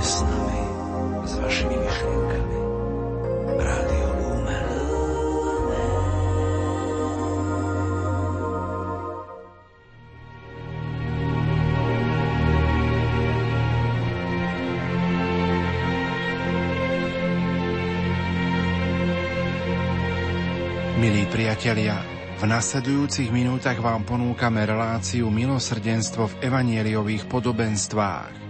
s nami, s vašimi myšlienkami. Rádio Lumen. Milí priatelia, v nasledujúcich minútach vám ponúkame reláciu Milosrdenstvo v evanieliových podobenstvách.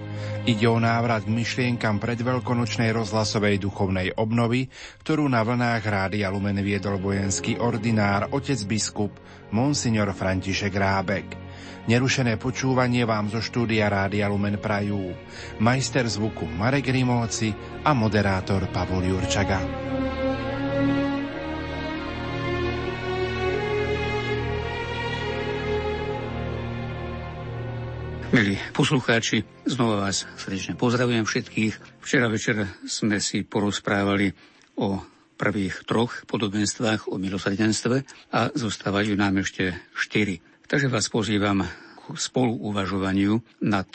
Ide o návrat k myšlienkam predveľkonočnej rozhlasovej duchovnej obnovy, ktorú na vlnách Rádia Lumen viedol vojenský ordinár, otec biskup, monsignor František Rábek. Nerušené počúvanie vám zo štúdia Rádia Lumen prajú majster zvuku Marek Rimóci a moderátor Pavol Jurčaga. Milí poslucháči, znova vás srdečne pozdravujem všetkých. Včera večer sme si porozprávali o prvých troch podobenstvách o milosrdenstve a zostávajú nám ešte štyri. Takže vás pozývam k spoluuvažovaniu nad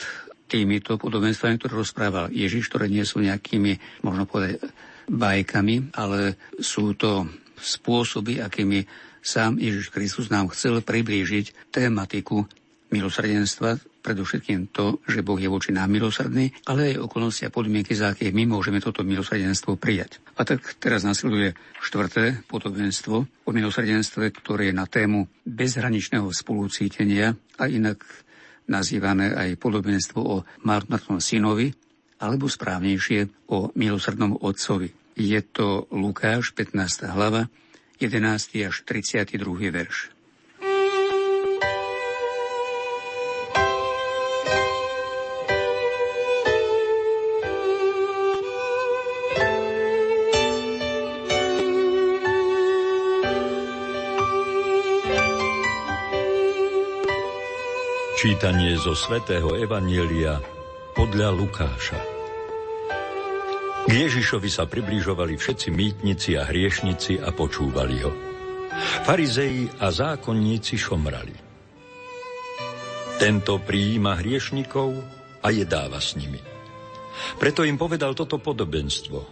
týmito podobenstvami, ktoré rozprával Ježiš, ktoré nie sú nejakými, možno povedať, bajkami, ale sú to spôsoby, akými sám Ježiš Kristus nám chcel priblížiť tématiku milosrdenstva, predovšetkým to, že Boh je voči nám milosrdný, ale aj okolnosti a podmienky, za akých my môžeme toto milosrdenstvo prijať. A tak teraz nasleduje štvrté podobenstvo o milosrdenstve, ktoré je na tému bezhraničného spolucítenia a inak nazývané aj podobenstvo o marnotnom synovi, alebo správnejšie o milosrdnom otcovi. Je to Lukáš, 15. hlava, 11. až 32. verš. Čítanie zo svätého Evanielia podľa Lukáša. K Ježišovi sa približovali všetci mýtnici a hriešnici a počúvali ho. Farizei a zákonníci šomrali. Tento prijíma hriešnikov a jedáva s nimi. Preto im povedal toto podobenstvo.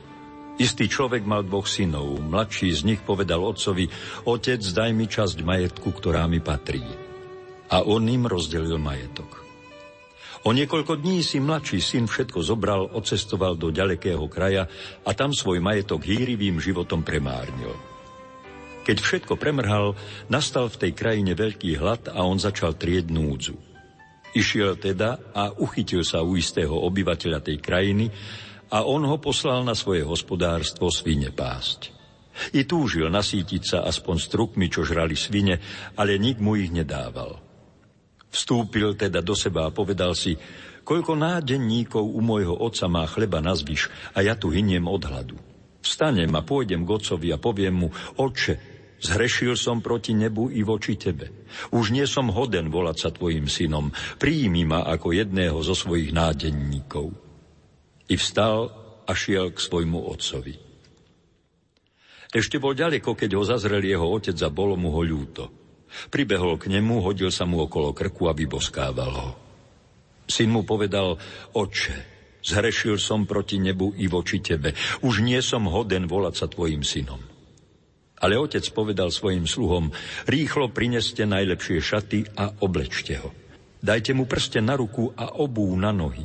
Istý človek mal dvoch synov. Mladší z nich povedal otcovi, otec, daj mi časť majetku, ktorá mi patrí a on im rozdelil majetok. O niekoľko dní si mladší syn všetko zobral, odcestoval do ďalekého kraja a tam svoj majetok hýrivým životom premárnil. Keď všetko premrhal, nastal v tej krajine veľký hlad a on začal trieť núdzu. Išiel teda a uchytil sa u istého obyvateľa tej krajiny a on ho poslal na svoje hospodárstvo svine pásť. I túžil nasítiť sa aspoň strukmi, čo žrali svine, ale nik mu ich nedával. Vstúpil teda do seba a povedal si, koľko nádenníkov u môjho otca má chleba na zvyš a ja tu hyniem od hladu. Vstanem a pôjdem k otcovi a poviem mu, oče, zhrešil som proti nebu i voči tebe. Už nie som hoden volať sa tvojim synom, príjmi ma ako jedného zo svojich nádenníkov. I vstal a šiel k svojmu otcovi. Ešte bol ďaleko, keď ho zazrel jeho otec a bolo mu ho ľúto. Pribehol k nemu, hodil sa mu okolo krku a vyboskával ho. Syn mu povedal, oče, zhrešil som proti nebu i voči tebe. Už nie som hoden volať sa tvojim synom. Ale otec povedal svojim sluhom, rýchlo prineste najlepšie šaty a oblečte ho. Dajte mu prste na ruku a obú na nohy.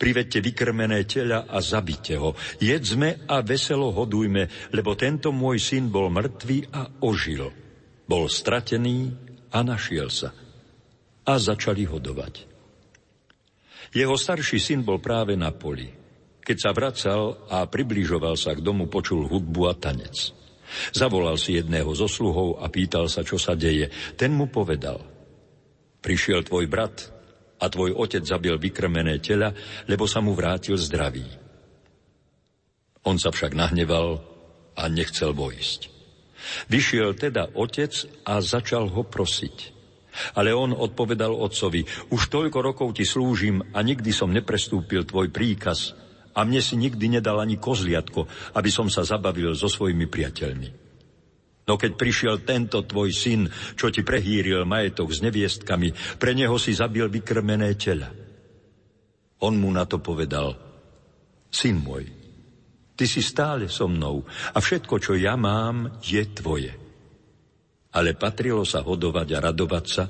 Privedte vykrmené tela a zabite ho. Jedzme a veselo hodujme, lebo tento môj syn bol mŕtvý a ožil bol stratený a našiel sa. A začali hodovať. Jeho starší syn bol práve na poli. Keď sa vracal a približoval sa k domu, počul hudbu a tanec. Zavolal si jedného zo sluhov a pýtal sa, čo sa deje. Ten mu povedal, prišiel tvoj brat a tvoj otec zabil vykrmené tela, lebo sa mu vrátil zdravý. On sa však nahneval a nechcel vojsť. Vyšiel teda otec a začal ho prosiť. Ale on odpovedal otcovi, už toľko rokov ti slúžim a nikdy som neprestúpil tvoj príkaz a mne si nikdy nedal ani kozliatko, aby som sa zabavil so svojimi priateľmi. No keď prišiel tento tvoj syn, čo ti prehýril majetok s neviestkami, pre neho si zabil vykrmené tela. On mu na to povedal, Syn môj, ty si stále so mnou a všetko, čo ja mám, je tvoje. Ale patrilo sa hodovať a radovať sa,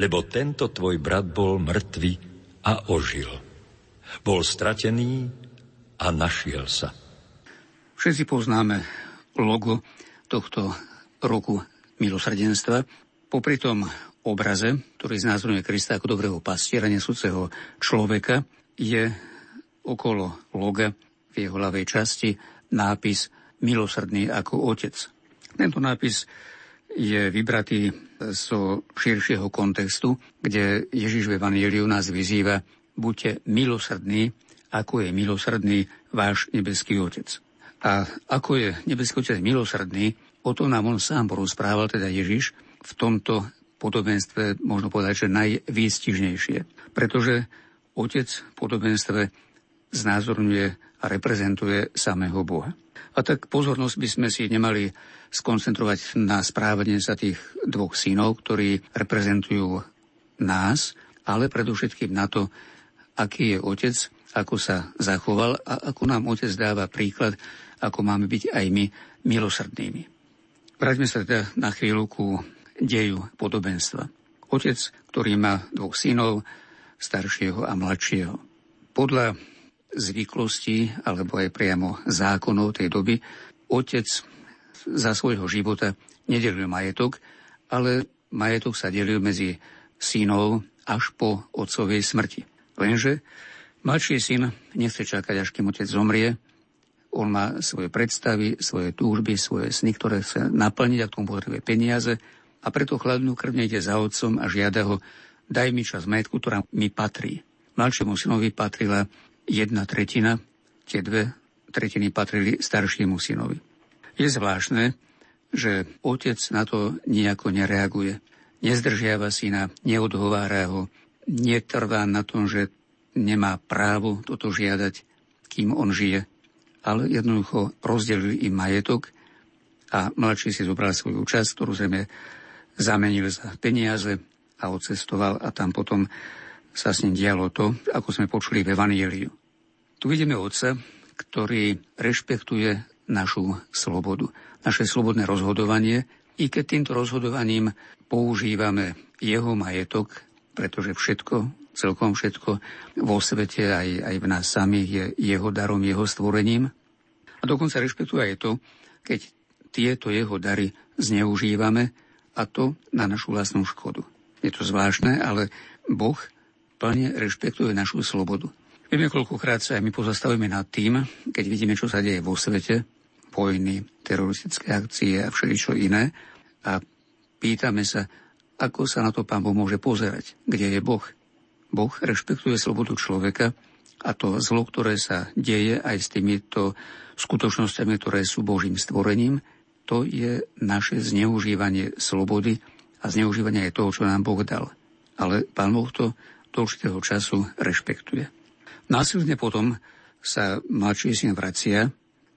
lebo tento tvoj brat bol mŕtvy a ožil. Bol stratený a našiel sa. Všetci poznáme logo tohto roku milosrdenstva. Popri tom obraze, ktorý znázorňuje Krista ako dobrého pastiera, nesúceho človeka, je okolo loga v jeho ľavej časti nápis Milosrdný ako otec. Tento nápis je vybratý zo širšieho kontextu, kde Ježiš v Evangeliu nás vyzýva buďte milosrdní, ako je milosrdný váš nebeský Otec. A ako je nebeský Otec milosrdný, o tom nám on sám porozprával, teda Ježiš, v tomto podobenstve možno povedať, že najvýstižnejšie. Pretože Otec v podobenstve znázorňuje a reprezentuje samého Boha. A tak pozornosť by sme si nemali skoncentrovať na správanie sa tých dvoch synov, ktorí reprezentujú nás, ale predovšetkým na to, aký je otec, ako sa zachoval a ako nám otec dáva príklad, ako máme byť aj my milosrdnými. Vráťme sa teda na chvíľu ku deju podobenstva. Otec, ktorý má dvoch synov, staršieho a mladšieho. Podľa zvyklostí alebo aj priamo zákonov tej doby, otec za svojho života nedelil majetok, ale majetok sa delil medzi synov až po otcovej smrti. Lenže mladší syn nechce čakať, až kým otec zomrie. On má svoje predstavy, svoje túžby, svoje sny, ktoré chce naplniť a k tomu potrebuje peniaze a preto chladnú krvne ide za otcom a žiada ho, daj mi čas majetku, ktorá mi patrí. Mladšiemu synovi patrila jedna tretina, tie dve tretiny patrili staršiemu synovi. Je zvláštne, že otec na to nejako nereaguje. Nezdržiava syna, neodhovára ho, netrvá na tom, že nemá právo toto žiadať, kým on žije. Ale jednoducho rozdelili im majetok a mladší si zobral svoju časť, ktorú zrejme zamenil za peniaze a odcestoval a tam potom sa s ním dialo to, ako sme počuli v Evangeliu. Tu vidíme otca, ktorý rešpektuje našu slobodu, naše slobodné rozhodovanie, i keď týmto rozhodovaním používame jeho majetok, pretože všetko, celkom všetko vo svete, aj, aj v nás samých je jeho darom, jeho stvorením. A dokonca rešpektuje aj to, keď tieto jeho dary zneužívame, a to na našu vlastnú škodu. Je to zvláštne, ale Boh plne rešpektuje našu slobodu. Vieme, koľkokrát sa aj my pozastavíme nad tým, keď vidíme, čo sa deje vo svete, vojny, teroristické akcie a všeličo iné a pýtame sa, ako sa na to pán Boh môže pozerať, kde je Boh. Boh rešpektuje slobodu človeka a to zlo, ktoré sa deje aj s týmito skutočnosťami, ktoré sú Božím stvorením, to je naše zneužívanie slobody a zneužívanie aj toho, čo nám Boh dal. Ale pán Boh to určitého času rešpektuje. Násilne potom sa mladší syn vracia,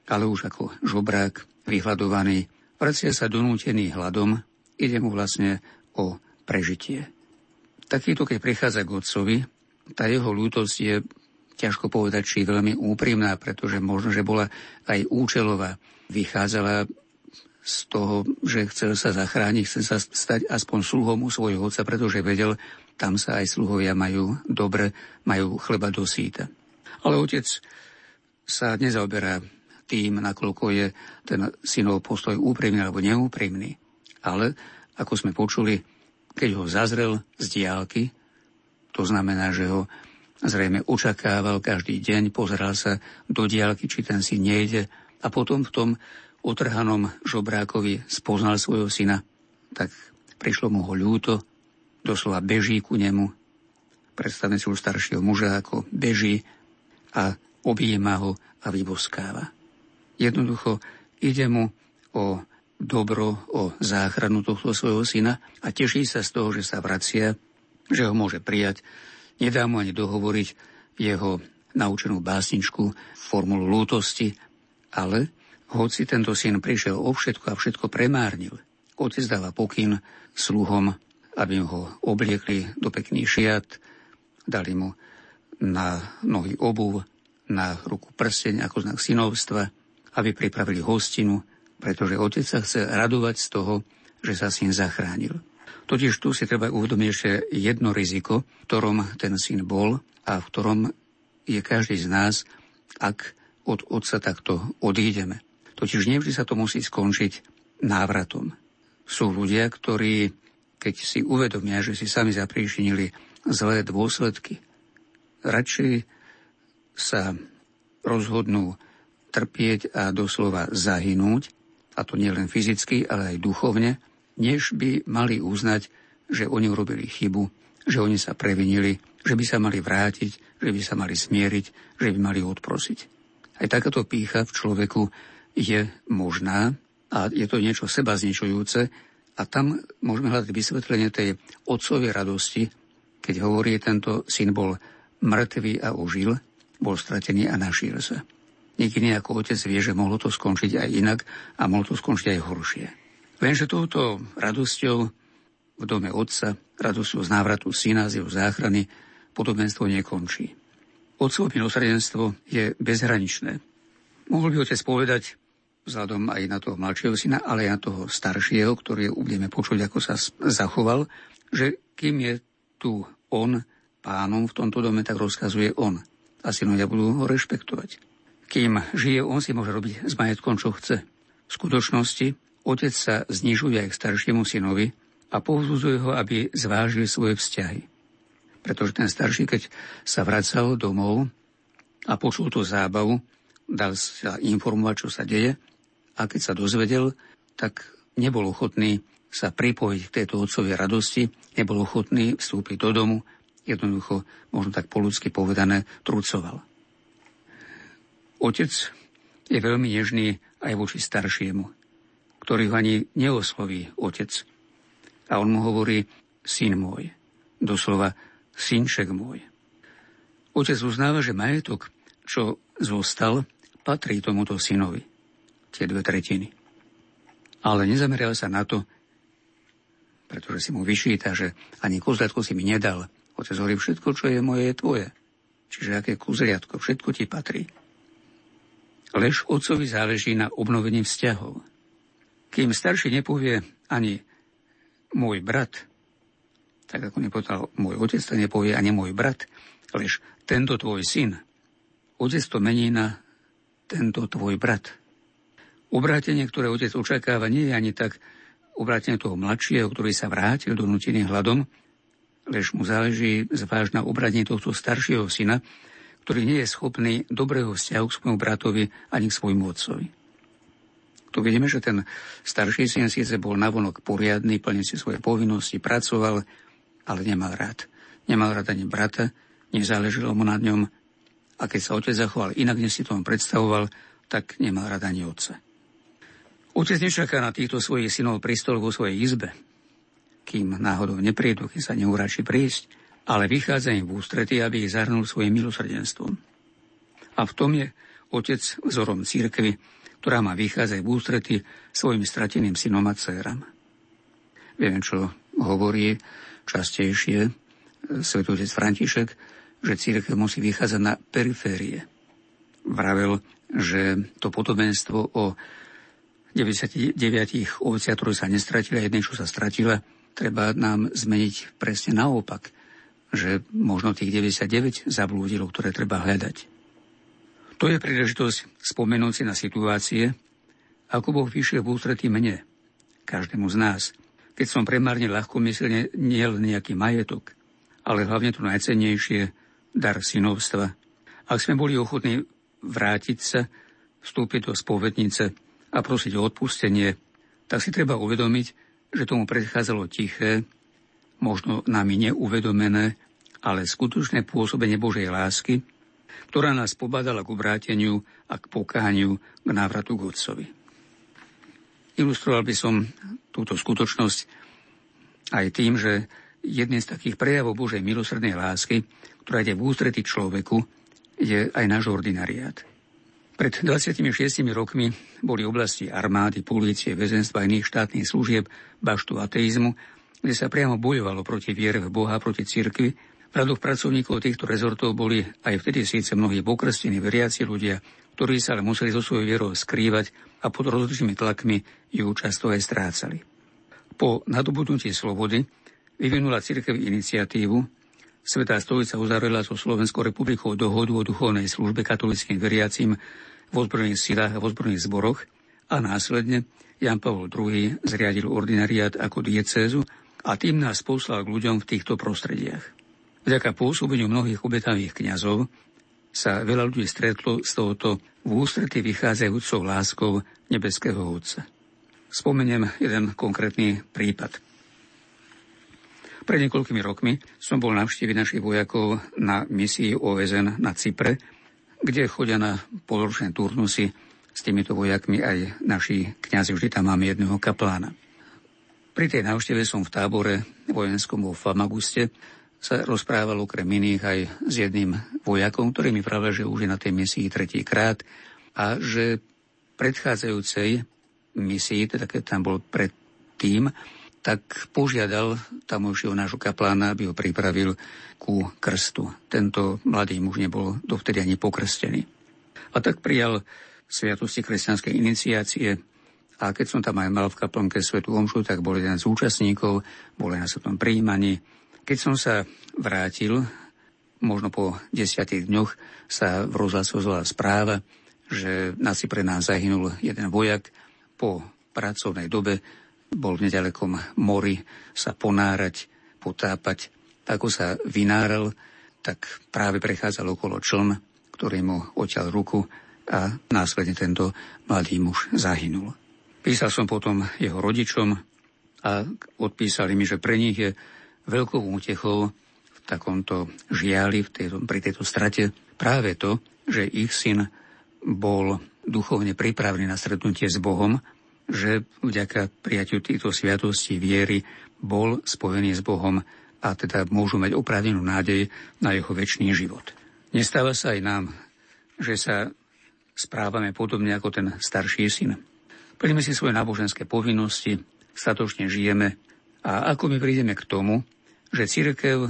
ale už ako žobrák, vyhľadovaný, vracia sa donútený hladom, ide mu vlastne o prežitie. Takýto, keď prichádza k otcovi, tá jeho ľútosť je ťažko povedať, či veľmi úprimná, pretože možno, že bola aj účelová. Vychádzala z toho, že chcel sa zachrániť, chcel sa stať aspoň sluhom u svojho otca, pretože vedel, tam sa aj sluhovia majú dobre, majú chleba do síta. Ale otec sa nezaoberá tým, nakoľko je ten synov postoj úprimný alebo neúprimný. Ale, ako sme počuli, keď ho zazrel z diálky, to znamená, že ho zrejme očakával každý deň, pozeral sa do diálky, či ten syn nejde a potom v tom otrhanom žobrákovi spoznal svojho syna, tak prišlo mu ho ľúto, doslova beží ku nemu. Predstavme si už staršieho muža, ako beží a objíma ho a vyboskáva. Jednoducho ide mu o dobro, o záchranu tohto svojho syna a teší sa z toho, že sa vracia, že ho môže prijať. Nedá mu ani dohovoriť jeho naučenú básničku, formulu lútosti, ale hoci tento syn prišiel o všetko a všetko premárnil, otec dáva pokyn sluhom, aby ho obliekli do pekných šiat, dali mu na nohy obuv, na ruku prsteň ako znak synovstva, aby pripravili hostinu, pretože otec sa chce radovať z toho, že sa syn zachránil. Totiž tu si treba uvedomiť ešte jedno riziko, v ktorom ten syn bol a v ktorom je každý z nás, ak od otca takto odídeme. Totiž nevždy sa to musí skončiť návratom. Sú ľudia, ktorí, keď si uvedomia, že si sami zapríšinili zlé dôsledky, radšej sa rozhodnú trpieť a doslova zahynúť, a to nielen fyzicky, ale aj duchovne, než by mali uznať, že oni urobili chybu, že oni sa previnili, že by sa mali vrátiť, že by sa mali smieriť, že by mali odprosiť. Aj takáto pícha v človeku je možná a je to niečo seba zničujúce a tam môžeme hľadať vysvetlenie tej otcovej radosti, keď hovorí, tento syn bol mŕtvý a ožil, bol stratený a našiel sa. Nikdy ako otec vie, že mohlo to skončiť aj inak a mohlo to skončiť aj horšie. Lenže touto radosťou v dome otca, radosťou z návratu syna z jeho záchrany, podobenstvo nekončí. Otcovo milosrdenstvo je bezhraničné. Mohol by otec povedať, vzhľadom aj na toho mladšieho syna, ale aj na toho staršieho, ktorý budeme počuť, ako sa zachoval, že kým je tu on pánom v tomto dome, tak rozkazuje on. A synovia budú ho rešpektovať. Kým žije, on si môže robiť s majetkom, čo chce. V skutočnosti Otec sa znižuje aj k staršiemu synovi a povzbudzuje ho, aby zvážil svoje vzťahy. Pretože ten starší, keď sa vracal domov a počul tú zábavu, dal sa informovať, čo sa deje a keď sa dozvedel, tak nebol ochotný sa pripojiť k tejto otcovej radosti, nebol ochotný vstúpiť do domu, jednoducho, možno tak po ľudsky povedané, trucoval. Otec je veľmi nežný aj voči staršiemu ktorý ho ani neosloví otec. A on mu hovorí, syn môj, doslova synček môj. Otec uznáva, že majetok, čo zostal, patrí tomuto synovi. Tie dve tretiny. Ale nezamerial sa na to, pretože si mu vyšíta, že ani kozľatko si mi nedal. Otec hovorí, všetko, čo je moje, je tvoje. Čiže aké kuzliatko, všetko ti patrí. Lež otcovi záleží na obnovení vzťahov. Kým starší nepovie ani môj brat, tak ako nepovedal môj otec, to nepovie ani môj brat, lež tento tvoj syn. Otec to mení na tento tvoj brat. Obrátenie, ktoré otec očakáva, nie je ani tak obrátenie toho mladšieho, ktorý sa vrátil do nutiny hľadom, lež mu záleží zvážna obrátenie tohto staršieho syna, ktorý nie je schopný dobrého vzťahu k svojmu bratovi ani k svojmu otcovi. Tu vidíme, že ten starší syn síce bol navonok poriadny, plnil si svoje povinnosti, pracoval, ale nemal rád. Nemal rád ani brata, nezáležilo mu na ňom a keď sa otec zachoval inak, než si to on predstavoval, tak nemal rád ani otca. Otec nečaká na týchto svojich synov pri vo svojej izbe, kým náhodou neprídu, kým sa neuračí prísť, ale vychádza im v ústrety, aby ich zahrnul svojim milosrdenstvom. A v tom je otec vzorom církvy, ktorá má vychádzať v ústrety svojim strateným synom a dcerám. Viem, čo hovorí častejšie svetotec František, že církev musí vychádzať na periférie. Vravel, že to podobenstvo o 99 ovciach, ktoré sa nestratili a jednej, čo sa stratila, treba nám zmeniť presne naopak, že možno tých 99 zablúdilo, ktoré treba hľadať. To je príležitosť spomenúť si na situácie, ako Boh vyšiel v ústretí mne, každému z nás, keď som premárne ľahko myslel nie len nejaký majetok, ale hlavne to najcennejšie, dar synovstva. Ak sme boli ochotní vrátiť sa, vstúpiť do spovednice a prosiť o odpustenie, tak si treba uvedomiť, že tomu predchádzalo tiché, možno nami neuvedomené, ale skutočné pôsobenie Božej lásky, ktorá nás pobadala k obráteniu a k pokániu k návratu k Otcovi. Ilustroval by som túto skutočnosť aj tým, že jedným z takých prejavov Božej milosrdnej lásky, ktorá ide v ústrety človeku, je aj náš ordinariát. Pred 26 rokmi boli oblasti armády, polície, väzenstva iných štátnych služieb baštu ateizmu, kde sa priamo bojovalo proti viere v Boha, proti cirkvi V radoch pracovníkov týchto rezortov boli aj vtedy síce mnohí pokrstení veriaci ľudia, ktorí sa ale museli zo svojou vierou skrývať a pod rozličnými tlakmi ju často aj strácali. Po nadobudnutí slobody vyvinula cirkev iniciatívu, Svetá stolica uzavrela so Slovenskou republikou dohodu o duchovnej službe katolickým veriacim v ozbrojených silách a v ozbrojených zboroch a následne Jan Pavel II zriadil ordinariát ako diecézu a tým nás poslal k ľuďom v týchto prostrediach. Vďaka pôsobeniu mnohých obetavých kňazov sa veľa ľudí stretlo s touto v ústrety vychádzajúcou láskou nebeského Otca. Spomeniem jeden konkrétny prípad. Pred niekoľkými rokmi som bol navštíviť našich vojakov na misii OSN na Cypre, kde chodia na polročné turnusy s týmito vojakmi aj naši kňazi. Vždy tam máme jedného kaplána. Pri tej návšteve som v tábore vojenskom vo Famaguste sa rozprával okrem iných aj s jedným vojakom, ktorý mi pravil, že už je na tej misii tretíkrát a že predchádzajúcej misii, teda keď tam bol predtým, tak požiadal tamojšieho nášho kaplána, aby ho pripravil ku krstu. Tento mladý muž nebol dovtedy ani pokrstený. A tak prijal sviatosti kresťanskej iniciácie a keď som tam aj mal v kaplnke Svetu Omšu, tak bol jeden z účastníkov, bol aj na svetom príjmaní. Keď som sa vrátil, možno po desiatých dňoch sa v rozhlasu správa, že na pre nás zahynul jeden vojak po pracovnej dobe bol v nedalekom mori sa ponárať, potápať. Ako sa vynáral, tak práve prechádzal okolo čln, ktorý mu oťal ruku a následne tento mladý muž zahynul. Písal som potom jeho rodičom a odpísali mi, že pre nich je veľkou útechou v takomto žiali, v tejto, pri tejto strate práve to, že ich syn bol duchovne pripravený na stretnutie s Bohom že vďaka prijatiu týchto sviatostí viery bol spojený s Bohom a teda môžu mať oprávnenú nádej na jeho väčší život. Nestáva sa aj nám, že sa správame podobne ako ten starší syn. Plníme si svoje náboženské povinnosti, statočne žijeme a ako my prídeme k tomu, že církev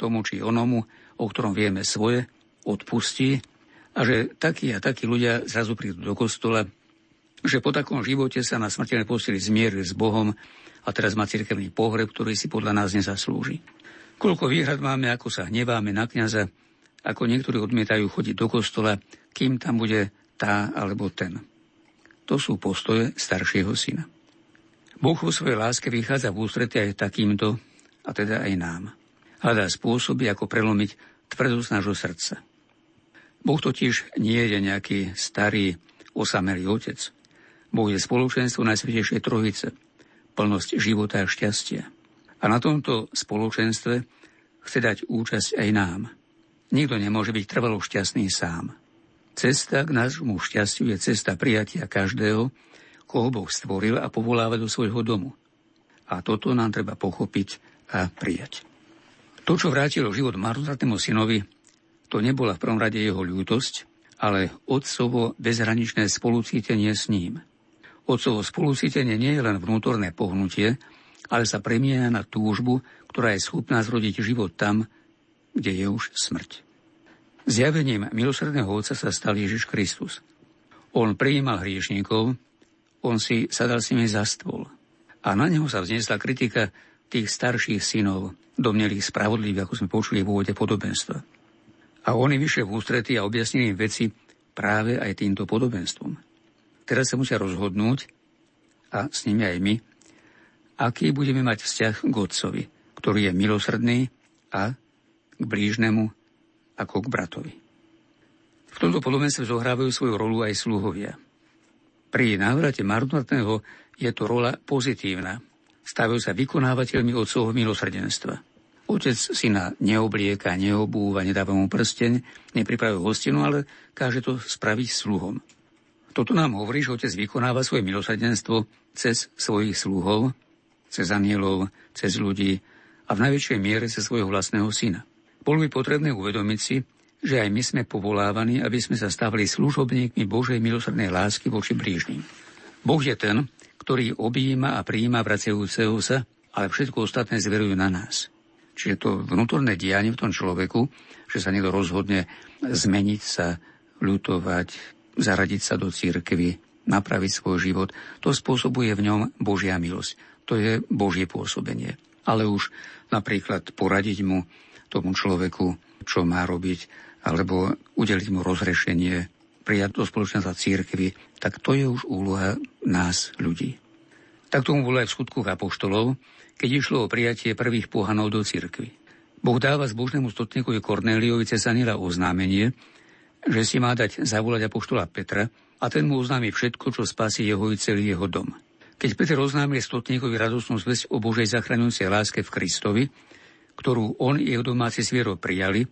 tomu či onomu, o ktorom vieme svoje, odpustí a že takí a takí ľudia zrazu prídu do kostola že po takom živote sa na smrteľnej posteli zmierili s Bohom a teraz má cirkevný pohreb, ktorý si podľa nás nezaslúži. Koľko výhrad máme, ako sa hneváme na kniaza, ako niektorí odmietajú chodiť do kostola, kým tam bude tá alebo ten. To sú postoje staršieho syna. Boh vo svojej láske vychádza v ústrety aj takýmto, a teda aj nám. Hľadá spôsoby, ako prelomiť tvrdosť nášho srdca. Boh totiž nie je nejaký starý, osamelý otec. Boh je spoločenstvo Najsvetejšej Trojice, plnosť života a šťastia. A na tomto spoločenstve chce dať účasť aj nám. Nikto nemôže byť trvalo šťastný sám. Cesta k nášmu šťastiu je cesta prijatia každého, koho Boh stvoril a povoláva do svojho domu. A toto nám treba pochopiť a prijať. To, čo vrátilo život marnotratnému synovi, to nebola v prvom rade jeho ľútosť, ale otcovo bezhraničné spolucítenie s ním – Otcovo spolucítenie nie je len vnútorné pohnutie, ale sa premieňa na túžbu, ktorá je schopná zrodiť život tam, kde je už smrť. Zjavením milosrdného Otca sa stal Ježiš Kristus. On prijímal hriešníkov, on si sadal s nimi za stôl. A na neho sa vznesla kritika tých starších synov, domnelých spravodlivých, ako sme počuli v úvode podobenstva. A oni vyšli v ústrety a objasnili im veci práve aj týmto podobenstvom. Teraz sa musia rozhodnúť, a s nimi aj my, aký budeme mať vzťah k Otcovi, ktorý je milosrdný a k blížnemu ako k bratovi. V tomto podobenstve zohrávajú svoju rolu aj sluhovia. Pri návrate marnotného je to rola pozitívna. Stávajú sa vykonávateľmi otcovho milosrdenstva. Otec syna neoblieka, neobúva, nedáva mu prsteň, nepripravuje hostinu, ale káže to spraviť sluhom. Toto nám hovorí, že otec vykonáva svoje milosrdenstvo cez svojich sluhov, cez anielov, cez ľudí a v najväčšej miere cez svojho vlastného syna. Bolo by potrebné uvedomiť si, že aj my sme povolávaní, aby sme sa stávali služobníkmi Božej milosrdnej lásky voči blížnym. Boh je ten, ktorý objíma a prijíma vracajúceho sa, ale všetko ostatné zverujú na nás. Čiže to vnútorné dianie v tom človeku, že sa niekto rozhodne zmeniť sa, ľutovať, zaradiť sa do církvy, napraviť svoj život, to spôsobuje v ňom Božia milosť. To je Božie pôsobenie. Ale už napríklad poradiť mu, tomu človeku, čo má robiť, alebo udeliť mu rozrešenie, prijať do spoločenstva církvy, tak to je už úloha nás, ľudí. Tak tomu bolo aj v skutku apoštolov, keď išlo o prijatie prvých pohanov do církvy. Boh dáva zbožnému stotníkovi Kornéliovi cez oznámenie, že si má dať zavolať apoštola Petra a ten mu oznámi všetko, čo spasí jeho i celý jeho dom. Keď Peter oznámil stotníkovi radosnú zväzť o Božej zachraňujúcej láske v Kristovi, ktorú on i jeho domáci zvierov prijali,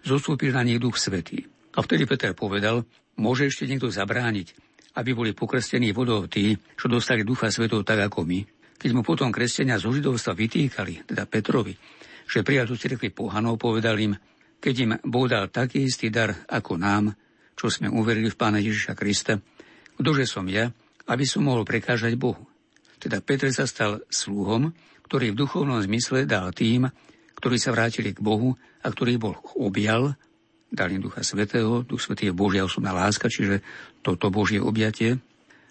zostúpil na nich duch svetý. A vtedy Peter povedal, môže ešte niekto zabrániť, aby boli pokrstení vodou tí, čo dostali ducha svetov tak ako my. Keď mu potom kresťania zo židovstva vytýkali, teda Petrovi, že prijal do cirkvi pohanov, povedal im, keď im Boh dal taký istý dar ako nám, čo sme uverili v Pána Ježiša Krista, ktože som ja, aby som mohol prekážať Bohu. Teda Petr sa stal sluhom, ktorý v duchovnom zmysle dal tým, ktorí sa vrátili k Bohu a ktorý Boh objal, dal im Ducha Svetého, Duch Svetý je Božia osobná láska, čiže toto Božie objatie,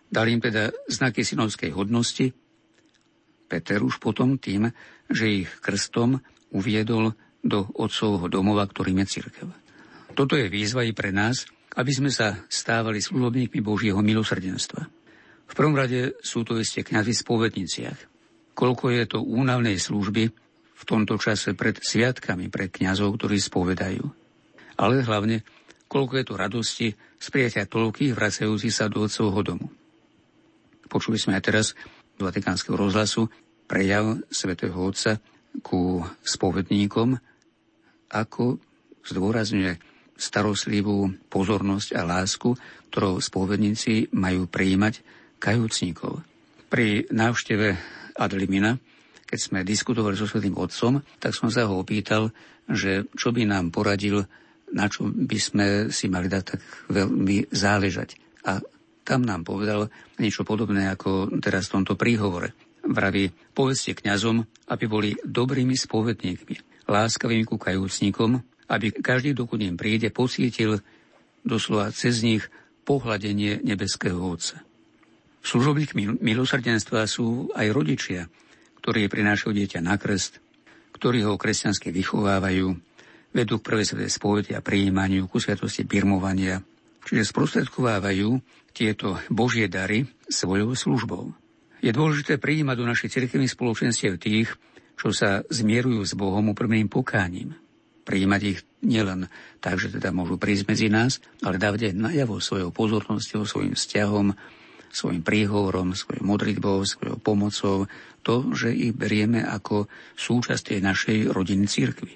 dal im teda znaky synovskej hodnosti, Peter už potom tým, že ich krstom uviedol do otcovho domova, ktorým je církev. Toto je výzva i pre nás, aby sme sa stávali služobníkmi Božieho milosrdenstva. V prvom rade sú to isté kňazi v spovedniciach. Koľko je to únavnej služby, v tomto čase pred sviatkami pre kňazov, ktorí spovedajú. Ale hlavne, koľko je to radosti z prijatia toľkých vracajúcich sa do otcovho domu. Počuli sme aj teraz z Vatikánskeho rozhlasu prejav svätého Otca ku spovedníkom, ako zdôrazňuje starostlivú pozornosť a lásku, ktorou spovedníci majú prijímať kajúcnikov. Pri návšteve Adlimina keď sme diskutovali so Svetým Otcom, tak som sa ho opýtal, že čo by nám poradil, na čo by sme si mali dať tak veľmi záležať. A tam nám povedal niečo podobné ako teraz v tomto príhovore. Vraví, povedzte kňazom, aby boli dobrými spovedníkmi, láskavými ku kajúcnikom, aby každý, dokud im príde, pocítil doslova cez nich pohľadenie nebeského Otca. Služobník milosrdenstva sú aj rodičia, ktorí prinášajú dieťa na krst, ktorí ho kresťansky vychovávajú, vedú k prvej svetej spovedi a prijímaniu, ku sviatosti birmovania, čiže sprostredkovávajú tieto Božie dary svojou službou. Je dôležité prijímať do našich cirkevných spoločenstiev tých, čo sa zmierujú s Bohom úprimným pokáním. Prijímať ich nielen tak, že teda môžu prísť medzi nás, ale dávať aj najavo svojou pozornosťou, svojim vzťahom, svojim príhovorom, svojou modlitbou, svojou pomocou, to, že ich berieme ako súčasť tej našej rodiny církvy.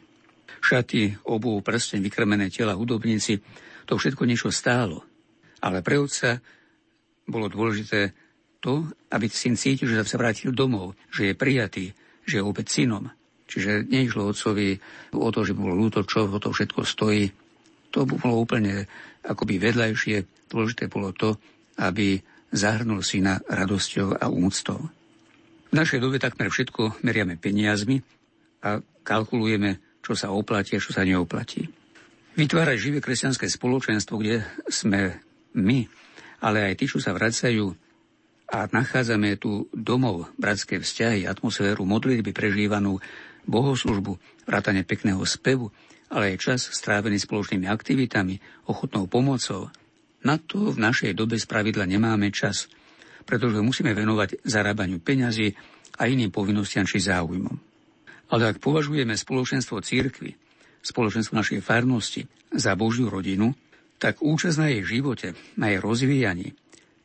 Šaty, obu, prsten, vykrmené tela, hudobníci, to všetko niečo stálo. Ale pre otca bolo dôležité to, aby syn cítil, že sa vrátil domov, že je prijatý, že je opäť synom. Čiže neišlo otcovi o to, že bolo ľúto, čo ho to všetko stojí. To bolo úplne akoby vedľajšie. Dôležité bolo to, aby zahrnul syna radosťou a úctou. V našej dobe takmer všetko meriame peniazmi a kalkulujeme, čo sa oplatí a čo sa neoplatí. Vytvárať živé kresťanské spoločenstvo, kde sme my, ale aj tí, čo sa vracajú a nachádzame tu domov, bratské vzťahy, atmosféru modlitby prežívanú, bohoslužbu, vrátane pekného spevu, ale aj čas strávený spoločnými aktivitami, ochotnou pomocou, na to v našej dobe spravidla nemáme čas, pretože musíme venovať zarábaniu peňazí a iným povinnostiam či záujmom. Ale ak považujeme spoločenstvo církvy, spoločenstvo našej farnosti za Božiu rodinu, tak účasť na jej živote, na jej rozvíjaní,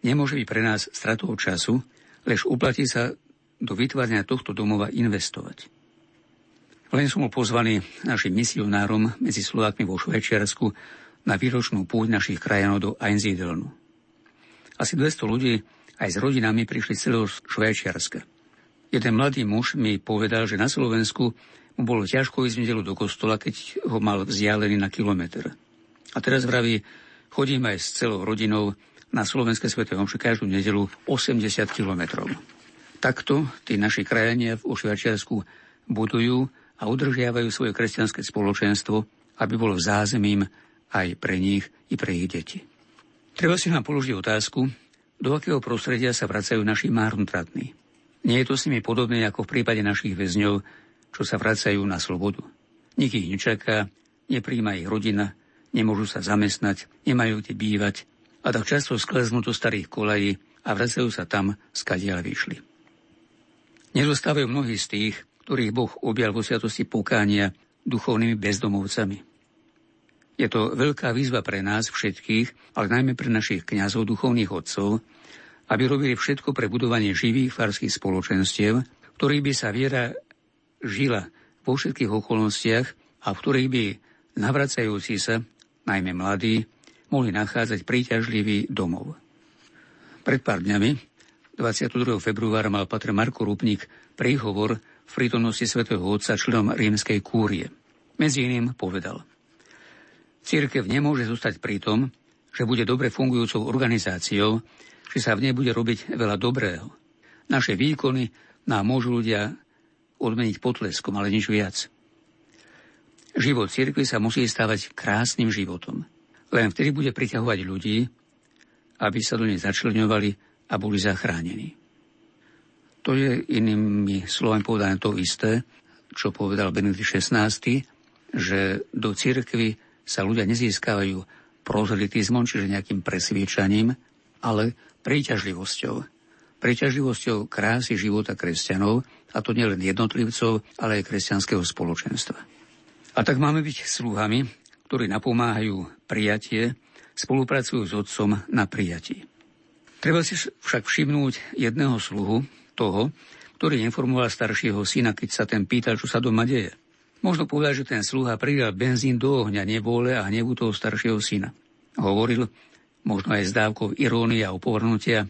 nemôže byť pre nás stratou času, lež uplatí sa do vytvárania tohto domova investovať. Len som pozvaný našim misionárom medzi Slovákmi vo Švajčiarsku na výročnú púť našich krajanov do Einsiedelnu. Asi 200 ľudí aj s rodinami prišli celého Švajčiarska. Jeden mladý muž mi povedal, že na Slovensku mu bolo ťažko ísť nedelu do kostola, keď ho mal vzdialený na kilometr. A teraz vraví, chodím aj s celou rodinou na Slovenské sveté omše každú nedelu 80 kilometrov. Takto tí naši krajania v Švajčiarsku budujú a udržiavajú svoje kresťanské spoločenstvo, aby bolo zázemím aj pre nich i pre ich deti. Treba si nám položiť otázku, do akého prostredia sa vracajú naši marnotratní. Nie je to s nimi podobné ako v prípade našich väzňov, čo sa vracajú na slobodu. Nik ich nečaká, nepríjma ich rodina, nemôžu sa zamestnať, nemajú kde bývať a tak často skleznú do starých kolají a vracajú sa tam, skadiaľ vyšli. Nezostávajú mnohí z tých, ktorých Boh objal vo sviatosti pokánia duchovnými bezdomovcami. Je to veľká výzva pre nás všetkých, ale najmä pre našich kňazov, duchovných otcov, aby robili všetko pre budovanie živých farských spoločenstiev, ktorých by sa viera žila vo všetkých okolnostiach a v ktorých by navracajúci sa, najmä mladí, mohli nachádzať príťažlivý domov. Pred pár dňami, 22. februára, mal patr Marko Rupnik príhovor v prítomnosti svätého Otca členom rímskej kúrie. Medzi iným povedal Církev nemôže zostať pri tom, že bude dobre fungujúcou organizáciou, že sa v nej bude robiť veľa dobrého. Naše výkony nám môžu ľudia odmeniť potleskom, ale nič viac. Život cirkvi sa musí stávať krásnym životom. Len vtedy bude priťahovať ľudí, aby sa do nej začleňovali a boli zachránení. To je inými slovami povedané to isté, čo povedal Benedikt XVI, že do cirkvy sa ľudia nezískavajú prozelitizmom, čiže nejakým presviečaním, ale príťažlivosťou. Príťažlivosťou krásy života kresťanov, a to nielen jednotlivcov, ale aj kresťanského spoločenstva. A tak máme byť sluhami, ktorí napomáhajú prijatie, spolupracujú s otcom na prijatí. Treba si však všimnúť jedného sluhu, toho, ktorý informoval staršieho syna, keď sa ten pýtal, čo sa doma deje. Možno povedať, že ten sluha pridal benzín do ohňa nevôle a hnevu toho staršieho syna. Hovoril, možno aj s dávkou irónie a opovrnutia,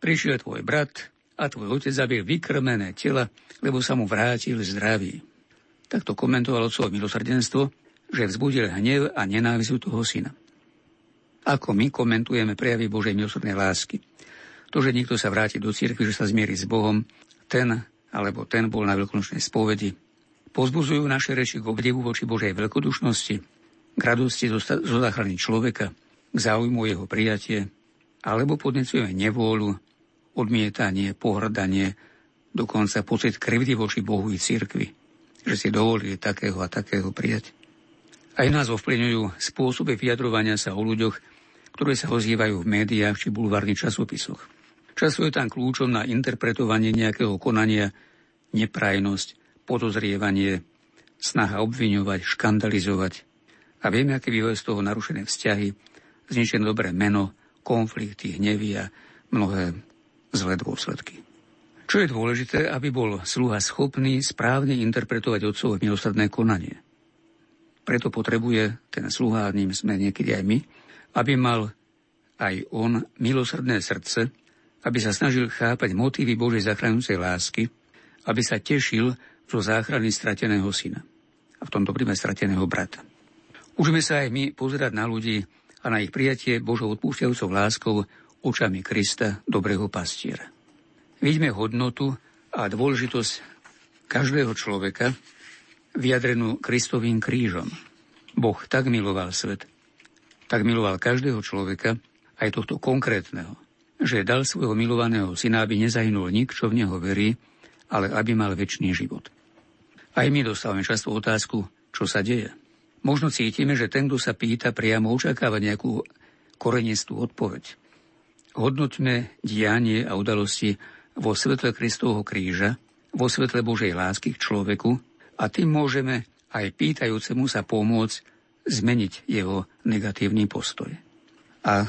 prišiel tvoj brat a tvoj otec zabil vykrmené tela, lebo sa mu vrátil zdravý. Takto komentoval otcovo milosrdenstvo, že vzbudil hnev a nenávisť toho syna. Ako my komentujeme prejavy Božej milosrdnej lásky. To, že niekto sa vráti do cirkvi, že sa zmierí s Bohom, ten alebo ten bol na veľkonočnej spovedi. Pozbuzujú naše reči k obdivu voči Božej veľkodušnosti, k radosti zo, záchrany človeka, k záujmu jeho prijatie, alebo podnecujeme nevôľu, odmietanie, pohrdanie, dokonca pocit krivdy voči Bohu i cirkvi že si dovolili takého a takého prijať. Aj nás ovplyvňujú spôsoby vyjadrovania sa o ľuďoch, ktoré sa ozývajú v médiách či bulvárnych časopisoch. Často je tam kľúčom na interpretovanie nejakého konania neprajnosť, podozrievanie, snaha obviňovať, škandalizovať. A vieme, aké bývajú z toho narušené vzťahy, zničené dobré meno, konflikty, hnevy a mnohé zlé dôsledky. Čo je dôležité, aby bol sluha schopný správne interpretovať otcové milosrdné konanie. Preto potrebuje ten sluha, ním sme niekedy aj my, aby mal aj on milosrdné srdce, aby sa snažil chápať motívy Božej zachránujúcej lásky, aby sa tešil zo záchrany strateného syna. A v tomto prípade strateného brata. Užme sa aj my pozerať na ľudí a na ich prijatie Božou odpúšťajúcou láskou očami Krista, dobrého pastiera. Vidíme hodnotu a dôležitosť každého človeka vyjadrenú Kristovým krížom. Boh tak miloval svet, tak miloval každého človeka, aj tohto konkrétneho, že dal svojho milovaného syna, aby nezahynul nik, čo v neho verí, ale aby mal väčší život. Aj my dostávame často otázku, čo sa deje. Možno cítime, že ten, kto sa pýta, priamo očakáva nejakú korenistú odpoveď. Hodnoťme dianie a udalosti vo svetle Kristovho kríža, vo svetle Božej lásky k človeku a tým môžeme aj pýtajúcemu sa pomôcť zmeniť jeho negatívny postoj. A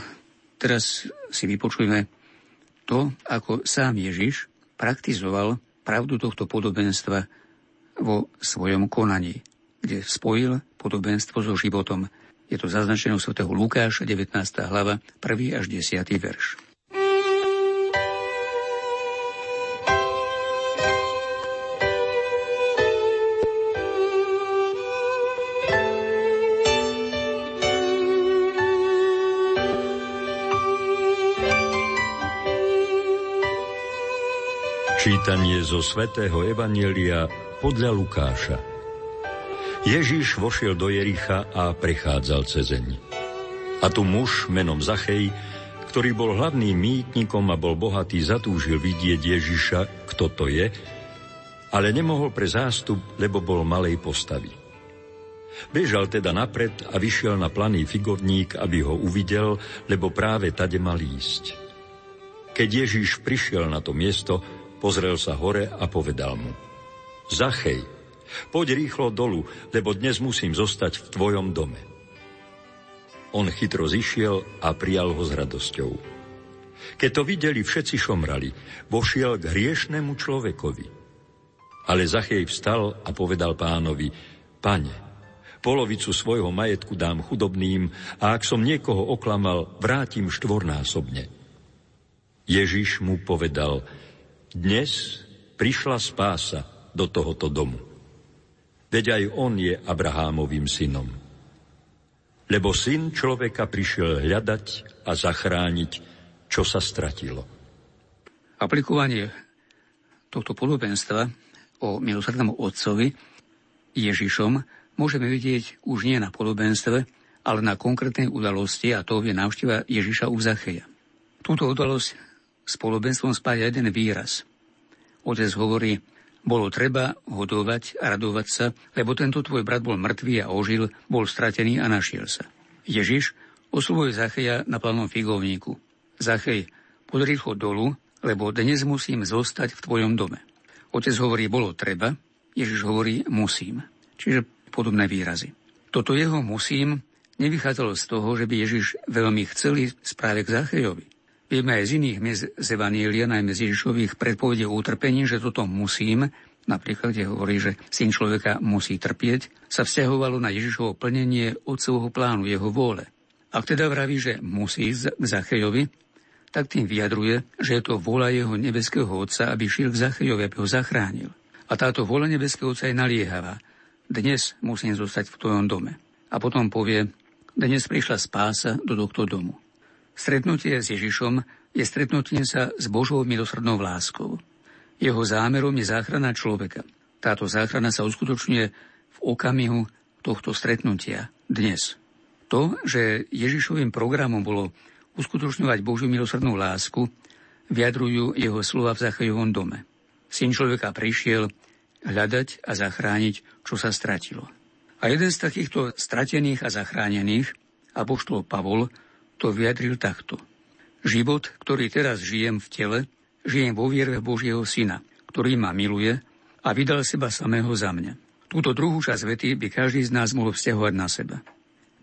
teraz si vypočujme to, ako sám Ježiš praktizoval pravdu tohto podobenstva vo svojom konaní, kde spojil podobenstvo so životom. Je to zaznačené u svätého Lukáša, 19. hlava, 1. až 10. verš. Čítanie zo svätého Evanielia podľa Lukáša. Ježíš vošiel do Jericha a prechádzal cezeň. A tu muž menom Zachej, ktorý bol hlavným mýtnikom a bol bohatý, zatúžil vidieť Ježiša, kto to je, ale nemohol pre zástup, lebo bol malej postavy. Bežal teda napred a vyšiel na planý figovník, aby ho uvidel, lebo práve tade mal ísť. Keď Ježíš prišiel na to miesto, pozrel sa hore a povedal mu Zachej, poď rýchlo dolu, lebo dnes musím zostať v tvojom dome. On chytro zišiel a prijal ho s radosťou. Keď to videli, všetci šomrali. Vošiel k hriešnemu človekovi. Ale Zachej vstal a povedal pánovi, Pane, polovicu svojho majetku dám chudobným a ak som niekoho oklamal, vrátim štvornásobne. Ježiš mu povedal, dnes prišla spása do tohoto domu. Veď aj on je Abrahámovým synom lebo syn človeka prišiel hľadať a zachrániť, čo sa stratilo. Aplikovanie tohto podobenstva o milosrdnom otcovi Ježišom môžeme vidieť už nie na podobenstve, ale na konkrétnej udalosti a to je návšteva Ježiša u Zacheja. Túto udalosť s podobenstvom spája jeden výraz. Otec hovorí, bolo treba hodovať a radovať sa, lebo tento tvoj brat bol mŕtvý a ožil, bol stratený a našiel sa. Ježiš oslovuje Zacheja na planom figovníku. Zachej, poď rýchlo dolu, lebo dnes musím zostať v tvojom dome. Otec hovorí, bolo treba, Ježiš hovorí, musím. Čiže podobné výrazy. Toto jeho musím nevychádzalo z toho, že by Ježiš veľmi chceli správe k Zachejovi. Vieme aj z iných miest z Evanília, najmä z Ježišových predpovedí o utrpení, že toto musím, napríklad kde hovorí, že syn človeka musí trpieť, sa vzťahovalo na Ježišovo plnenie otcovho plánu, jeho vôle. Ak teda vraví, že musí ísť k Zachejovi, tak tým vyjadruje, že je to vôľa jeho nebeského otca, aby šiel k Zachejovi, aby ho zachránil. A táto vôľa nebeského otca je naliehavá. Dnes musím zostať v tvojom dome. A potom povie, dnes prišla spása do tohto domu. Stretnutie s Ježišom je stretnutie sa s Božou milosrdnou láskou. Jeho zámerom je záchrana človeka. Táto záchrana sa uskutočňuje v okamihu tohto stretnutia dnes. To, že Ježišovým programom bolo uskutočňovať Božiu milosrdnú lásku, vyjadrujú jeho slova v Zachajovom dome. Syn človeka prišiel hľadať a zachrániť, čo sa stratilo. A jeden z takýchto stratených a zachránených, apoštol Pavol, to vyjadril takto. Život, ktorý teraz žijem v tele, žijem vo viere Božieho Syna, ktorý ma miluje a vydal seba samého za mňa. Túto druhú časť vety by každý z nás mohol vzťahovať na seba.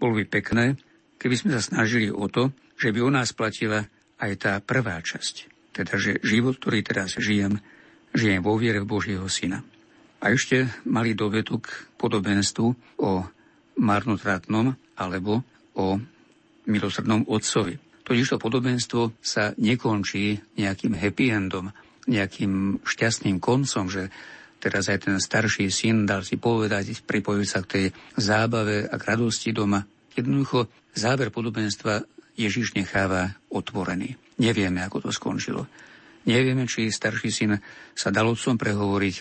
Bolo by pekné, keby sme sa snažili o to, že by o nás platila aj tá prvá časť. Teda, že život, ktorý teraz žijem, žijem vo viere Božieho Syna. A ešte mali dovetu k podobenstvu o marnotratnom alebo o milosrdnom otcovi. Totiž to podobenstvo sa nekončí nejakým happy endom, nejakým šťastným koncom, že teraz aj ten starší syn dal si povedať, pripojiť sa k tej zábave a k radosti doma. Jednoducho záver podobenstva Ježiš necháva otvorený. Nevieme, ako to skončilo. Nevieme, či starší syn sa dal otcom prehovoriť,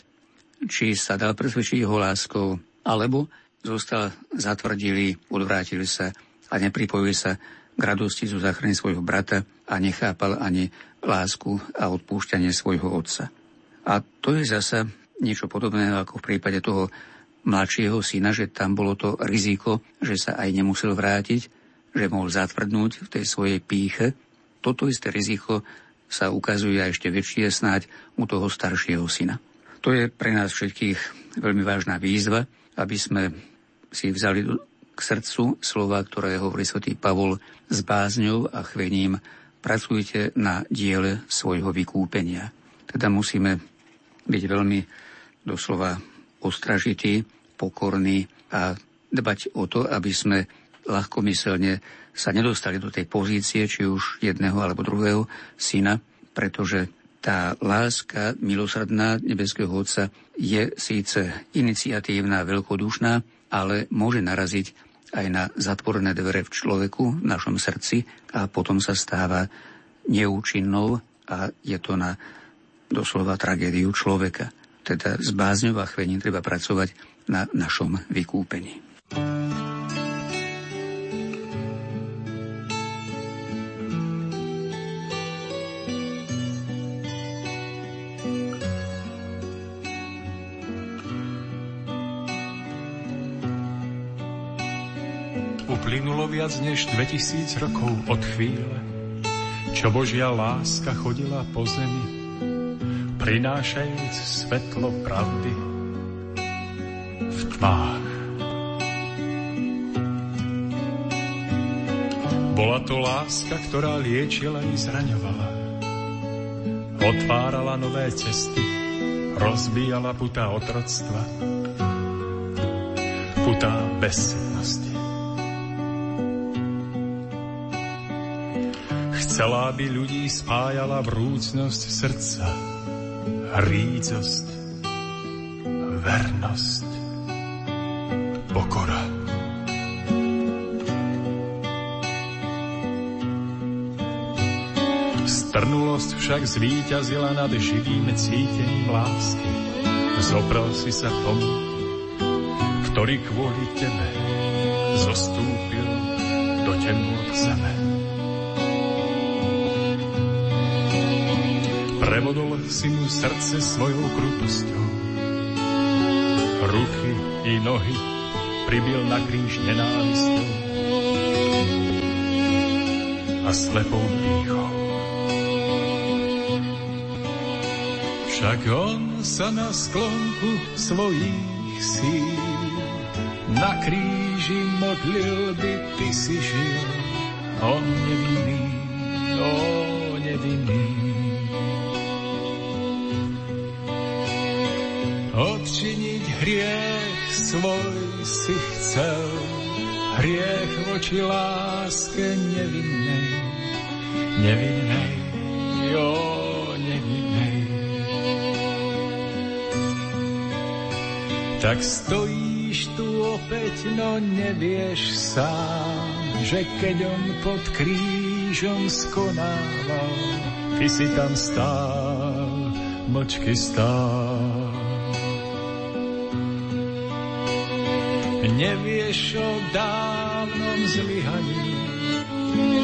či sa dal presvedčiť jeho láskou, alebo zostal zatvrdilý, odvrátili sa a nepripojuje sa k radosti zo záchrany svojho brata a nechápal ani lásku a odpúšťanie svojho otca. A to je zasa niečo podobné ako v prípade toho mladšieho syna, že tam bolo to riziko, že sa aj nemusel vrátiť, že mohol zatvrdnúť v tej svojej píche. Toto isté riziko sa ukazuje a ešte väčšie snáď u toho staršieho syna. To je pre nás všetkých veľmi vážna výzva, aby sme si vzali k srdcu slova, ktoré hovorí svätý Pavol s bázňou a chvením pracujte na diele svojho vykúpenia. Teda musíme byť veľmi doslova ostražití, pokorní a dbať o to, aby sme ľahkomyselne sa nedostali do tej pozície, či už jedného alebo druhého syna, pretože tá láska milosrdná nebeského Otca je síce iniciatívna, veľkodušná, ale môže naraziť aj na zatvorené dvere v človeku, v našom srdci a potom sa stáva neúčinnou a je to na doslova tragédiu človeka. Teda s bázňou a chvením treba pracovať na našom vykúpení. Uplynulo viac než 2000 rokov od chvíle, čo Božia láska chodila po zemi, prinášajúc svetlo pravdy v tmách. Bola to láska, ktorá liečila i zraňovala. Otvárala nové cesty, rozbíjala putá otroctva, putá bezsilnosti. Chcela, aby ľudí spájala vrúcnosť srdca, rídzosť, vernosť, pokora. Strnulosť však zvíťazila nad živým cítením lásky. Zobral si sa tomu, ktorý kvôli tebe zostúpil do temnôt zeme. Prevodol si mu srdce svojou krutosťou. Ruky i nohy pribil na kríž nenávistou a slepou pýchou. Však on sa na sklonku svojich síl na kríži modlil by ty si žil. On nevinný, o nevinný. Hriech svoj si chcel, hriech voči láske nevinnej, nevinnej, jo, nevinnej. Tak stojíš tu opäť, no nevieš sám, že keď on pod krížom skonával, ty si tam stál, mlčky stál. Nevieš o dávnom zlyhaní,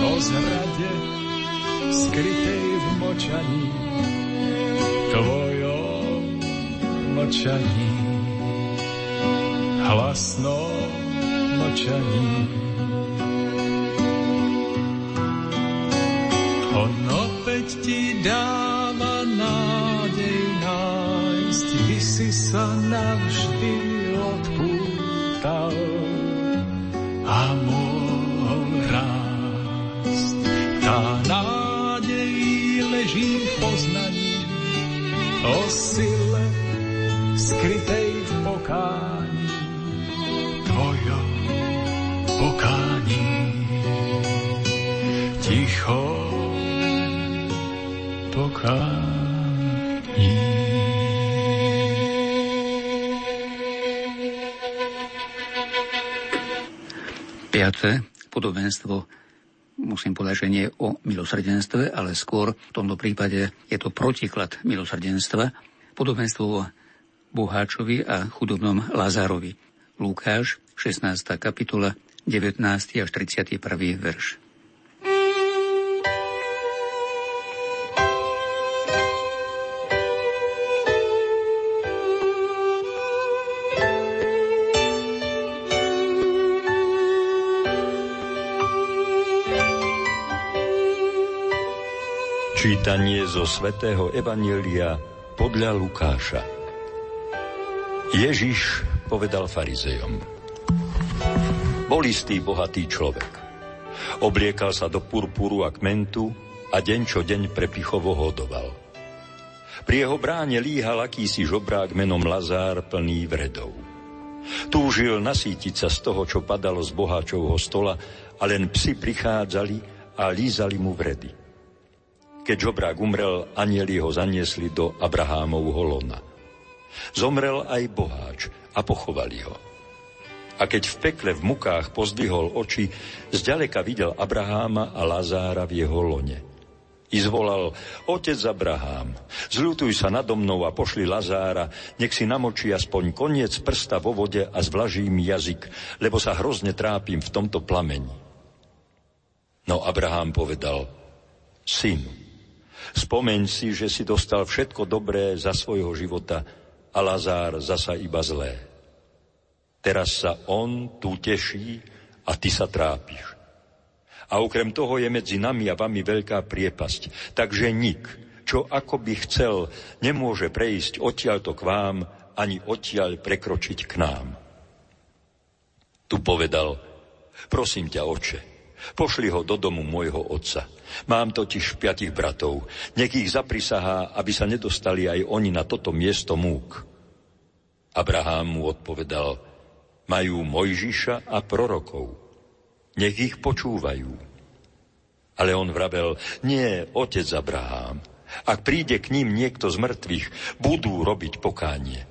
o zrade skrytej v močaní, tvojom močaní, hlasnom močaní. On opäť ti dáva nádej nájsť, ty si sa navždy podobenstvo musím povedať, že nie o milosrdenstve, ale skôr v tomto prípade je to protiklad milosrdenstva, podobenstvo o boháčovi a chudobnom Lazárovi. Lukáš, 16. kapitola, 19. až 31. verš. Čítanie zo svätého Evanielia podľa Lukáša. Ježiš povedal farizejom. Bol istý bohatý človek. Obliekal sa do purpuru a kmentu a deň čo deň prepichovo hodoval. Pri jeho bráne líhal akýsi žobrák menom Lazár plný vredov. Túžil nasítiť sa z toho, čo padalo z boháčovho stola a len psi prichádzali a lízali mu vredy. Keď žobrák umrel, anieli ho zaniesli do Abrahámovho lona. Zomrel aj boháč a pochovali ho. A keď v pekle v mukách pozdvihol oči, zďaleka videl Abraháma a Lazára v jeho lone. I zvolal, otec Abraham, zľutuj sa nado mnou a pošli Lazára, nech si namočí aspoň koniec prsta vo vode a zvlaží mi jazyk, lebo sa hrozne trápim v tomto plameni. No Abraham povedal, syn, spomeň si, že si dostal všetko dobré za svojho života a Lazár zasa iba zlé. Teraz sa on tu teší a ty sa trápiš. A okrem toho je medzi nami a vami veľká priepasť. Takže nik, čo ako by chcel, nemôže prejsť odtiaľto k vám, ani odtiaľ prekročiť k nám. Tu povedal, prosím ťa, oče, pošli ho do domu môjho otca. Mám totiž piatich bratov. Nech ich zaprisahá, aby sa nedostali aj oni na toto miesto múk. Abraham mu odpovedal, majú Mojžiša a prorokov nech ich počúvajú. Ale on vravel, nie, otec Abraham, ak príde k ním niekto z mŕtvych, budú robiť pokánie.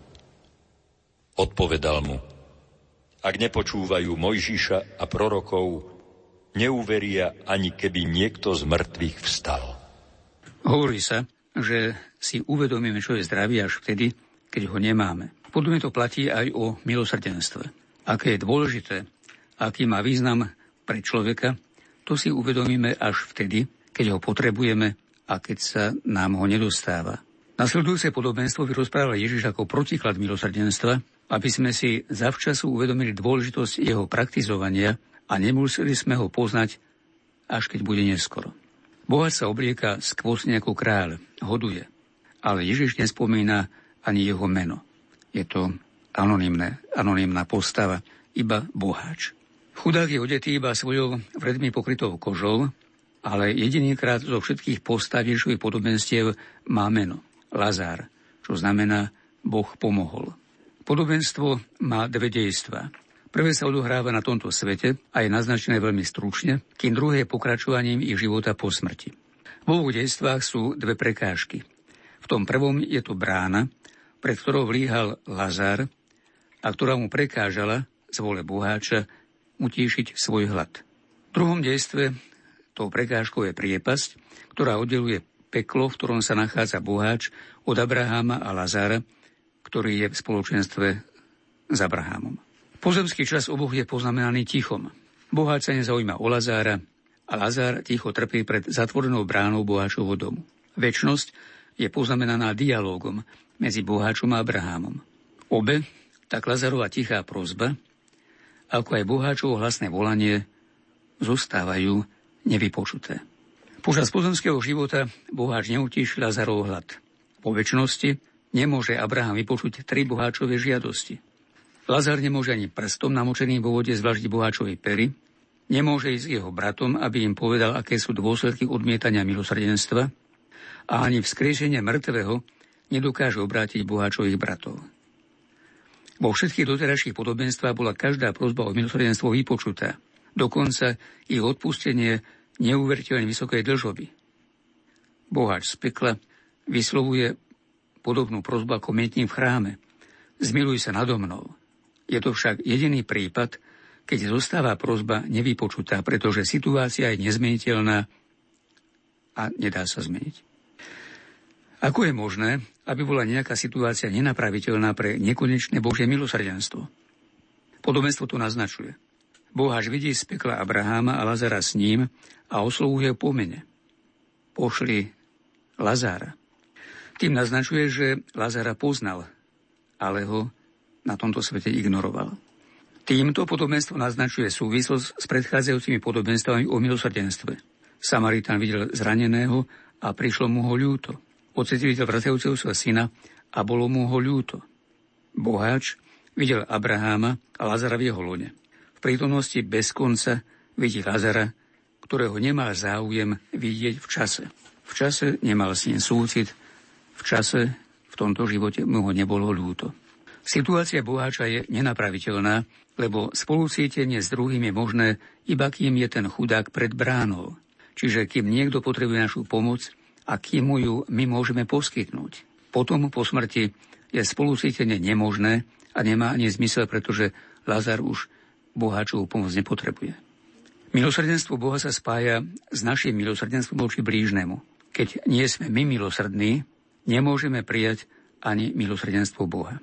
Odpovedal mu, ak nepočúvajú Mojžiša a prorokov, neuveria ani keby niekto z mŕtvych vstal. Hovorí sa, že si uvedomíme, čo je zdravie až vtedy, keď ho nemáme. Podobne to platí aj o milosrdenstve. Aké je dôležité, aký má význam pre človeka, to si uvedomíme až vtedy, keď ho potrebujeme a keď sa nám ho nedostáva. Nasledujúce podobenstvo vyrozprával Ježiš ako protiklad milosrdenstva, aby sme si zavčasu uvedomili dôležitosť jeho praktizovania a nemuseli sme ho poznať, až keď bude neskoro. Bohač sa oblieka skvostne ako kráľ, hoduje, ale Ježiš nespomína ani jeho meno. Je to anonimné, anonimná postava, iba boháč. Chudák je odetý iba svojou vredmi pokrytou kožou, ale jedinýkrát zo všetkých postav Ježišových podobenstiev má meno Lazár, čo znamená Boh pomohol. Podobenstvo má dve dejstva. Prvé sa odohráva na tomto svete a je naznačené veľmi stručne, kým druhé je pokračovaním ich života po smrti. V oboch dejstvách sú dve prekážky. V tom prvom je to brána, pred ktorou vlíhal Lazár a ktorá mu prekážala z vole boháča utíšiť svoj hlad. V druhom dejstve tou prekážkou je priepasť, ktorá oddeluje peklo, v ktorom sa nachádza boháč od Abraháma a Lazára, ktorý je v spoločenstve s Abrahámom. Pozemský čas oboch je poznamenaný tichom. Boháč sa nezaujíma o Lazára a Lazár ticho trpí pred zatvorenou bránou boháčovho domu. Večnosť je poznamenaná dialogom medzi boháčom a Abrahámom. Obe, tak Lazarova tichá prozba, ako aj boháčovo hlasné volanie, zostávajú nevypočuté. Počas pozemského života boháč neutíši Lazarov hlad. Po väčšnosti nemôže Abraham vypočuť tri boháčové žiadosti. Lazar nemôže ani prstom namočeným vo vode zvlažiť boháčovej pery, nemôže ísť jeho bratom, aby im povedal, aké sú dôsledky odmietania milosrdenstva a ani vzkriešenie mŕtvého nedokáže obrátiť boháčových bratov. Vo všetkých doterajších podobenstvách bola každá prozba o milosrdenstvo vypočutá. Dokonca ich odpustenie neuveriteľne vysokej dlžoby. Boháč z pekla vyslovuje podobnú prozbu ako mietním v chráme. Zmiluj sa nado mnou. Je to však jediný prípad, keď zostáva prozba nevypočutá, pretože situácia je nezmeniteľná a nedá sa zmeniť. Ako je možné, aby bola nejaká situácia nenapraviteľná pre nekonečné Božie milosrdenstvo? Podobenstvo to naznačuje. Boh až vidí z pekla Abraháma a Lazara s ním a oslovuje po mene. Pošli Lazára. Tým naznačuje, že Lazara poznal, ale ho na tomto svete ignoroval. Týmto podobenstvo naznačuje súvislosť s predchádzajúcimi podobenstvami o milosrdenstve. Samaritán videl zraneného a prišlo mu ho ľúto. Otec videl vracajúceho sa syna a bolo mu ho ľúto. Boháč videl Abraháma a Lazara v jeho lone. V prítomnosti bez konca vidí Lazara, ktorého nemal záujem vidieť v čase. V čase nemal s ním súcit, v čase v tomto živote mu ho nebolo ľúto. Situácia boháča je nenapraviteľná, lebo spolucítenie s druhým je možné, iba kým je ten chudák pred bránou. Čiže kým niekto potrebuje našu pomoc, a kým mu ju my môžeme poskytnúť. Potom po smrti je spolucítenie nemožné a nemá ani zmysel, pretože Lazar už boháčovú pomoc nepotrebuje. Milosrdenstvo Boha sa spája s našim milosrdenstvom voči blížnemu. Keď nie sme my milosrdní, nemôžeme prijať ani milosrdenstvo Boha.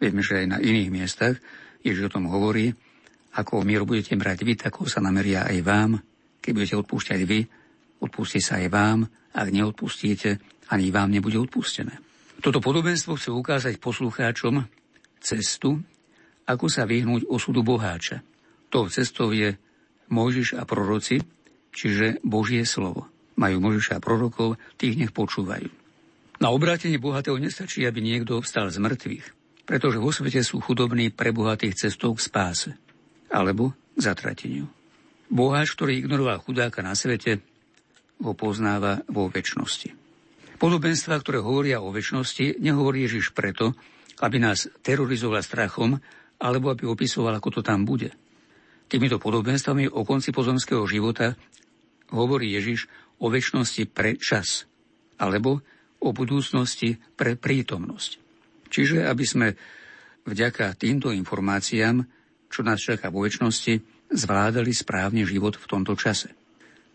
Vieme, že aj na iných miestach Ježiš o tom hovorí, ako mieru budete brať vy, tako sa nameria aj vám. Keď budete odpúšťať vy, odpustí sa aj vám. Ak neodpustíte, ani vám nebude odpustené. Toto podobenstvo chce ukázať poslucháčom cestu, ako sa vyhnúť osudu boháča. Tou cestou je Mojžiš a proroci, čiže Božie slovo. Majú Mojžiša a prorokov, tých nech počúvajú. Na obrátenie bohatého nestačí, aby niekto vstal z mŕtvych, pretože vo svete sú chudobní pre bohatých cestou k spáse alebo k zatrateniu. Boháč, ktorý ignoroval chudáka na svete, ho poznáva vo väčšnosti. Podobenstva, ktoré hovoria o väčšnosti, nehovorí Ježiš preto, aby nás terorizoval strachom, alebo aby opisoval, ako to tam bude. Týmito podobenstvami o konci pozemského života hovorí Ježiš o väčšnosti pre čas, alebo o budúcnosti pre prítomnosť. Čiže aby sme vďaka týmto informáciám, čo nás čaká vo väčšnosti, zvládali správne život v tomto čase.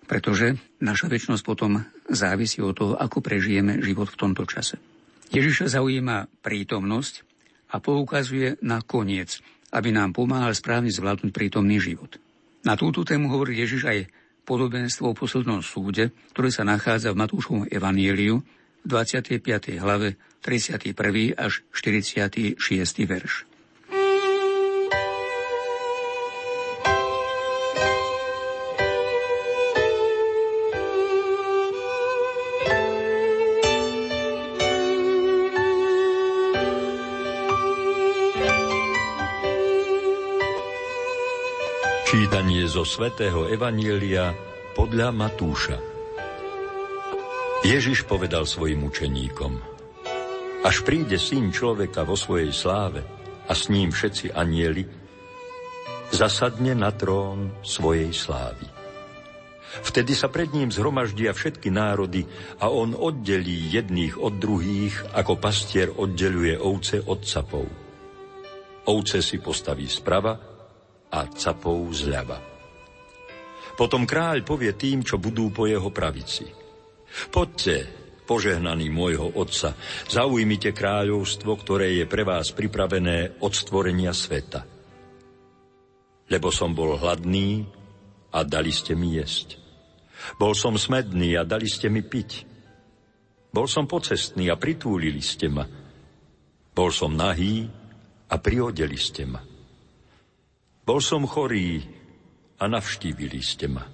Pretože naša väčšnosť potom závisí od toho, ako prežijeme život v tomto čase. Ježiša zaujíma prítomnosť a poukazuje na koniec, aby nám pomáhal správne zvládnuť prítomný život. Na túto tému hovorí Ježiš aj podobenstvo o poslednom súde, ktoré sa nachádza v Matúšovom evanieliu 25. hlave 31. až 46. verš. Čítanie zo svätého Evanielia podľa Matúša. Ježiš povedal svojim učeníkom, až príde syn človeka vo svojej sláve a s ním všetci anieli, zasadne na trón svojej slávy. Vtedy sa pred ním zhromaždia všetky národy a on oddelí jedných od druhých, ako pastier oddeluje ovce od capov. Ovce si postaví sprava a capov zľava. Potom kráľ povie tým, čo budú po jeho pravici – Poďte, požehnaný môjho Otca, zaujmite kráľovstvo, ktoré je pre vás pripravené od stvorenia sveta. Lebo som bol hladný a dali ste mi jesť. Bol som smedný a dali ste mi piť. Bol som pocestný a pritúlili ste ma. Bol som nahý a priodeli ste ma. Bol som chorý a navštívili ste ma.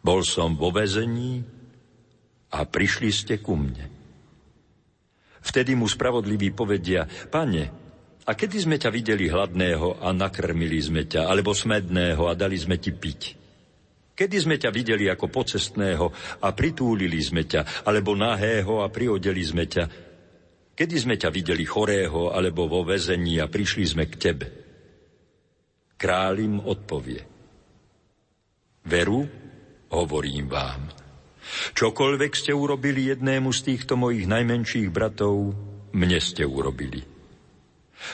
Bol som vo vezení a prišli ste ku mne. Vtedy mu spravodliví povedia, pane, a kedy sme ťa videli hladného a nakrmili sme ťa, alebo smedného a dali sme ti piť? Kedy sme ťa videli ako pocestného a pritúlili sme ťa, alebo nahého a priodeli sme ťa? Kedy sme ťa videli chorého alebo vo väzení a prišli sme k tebe? Kráľ im odpovie. Veru, hovorím vám, Čokoľvek ste urobili jednému z týchto mojich najmenších bratov, mne ste urobili.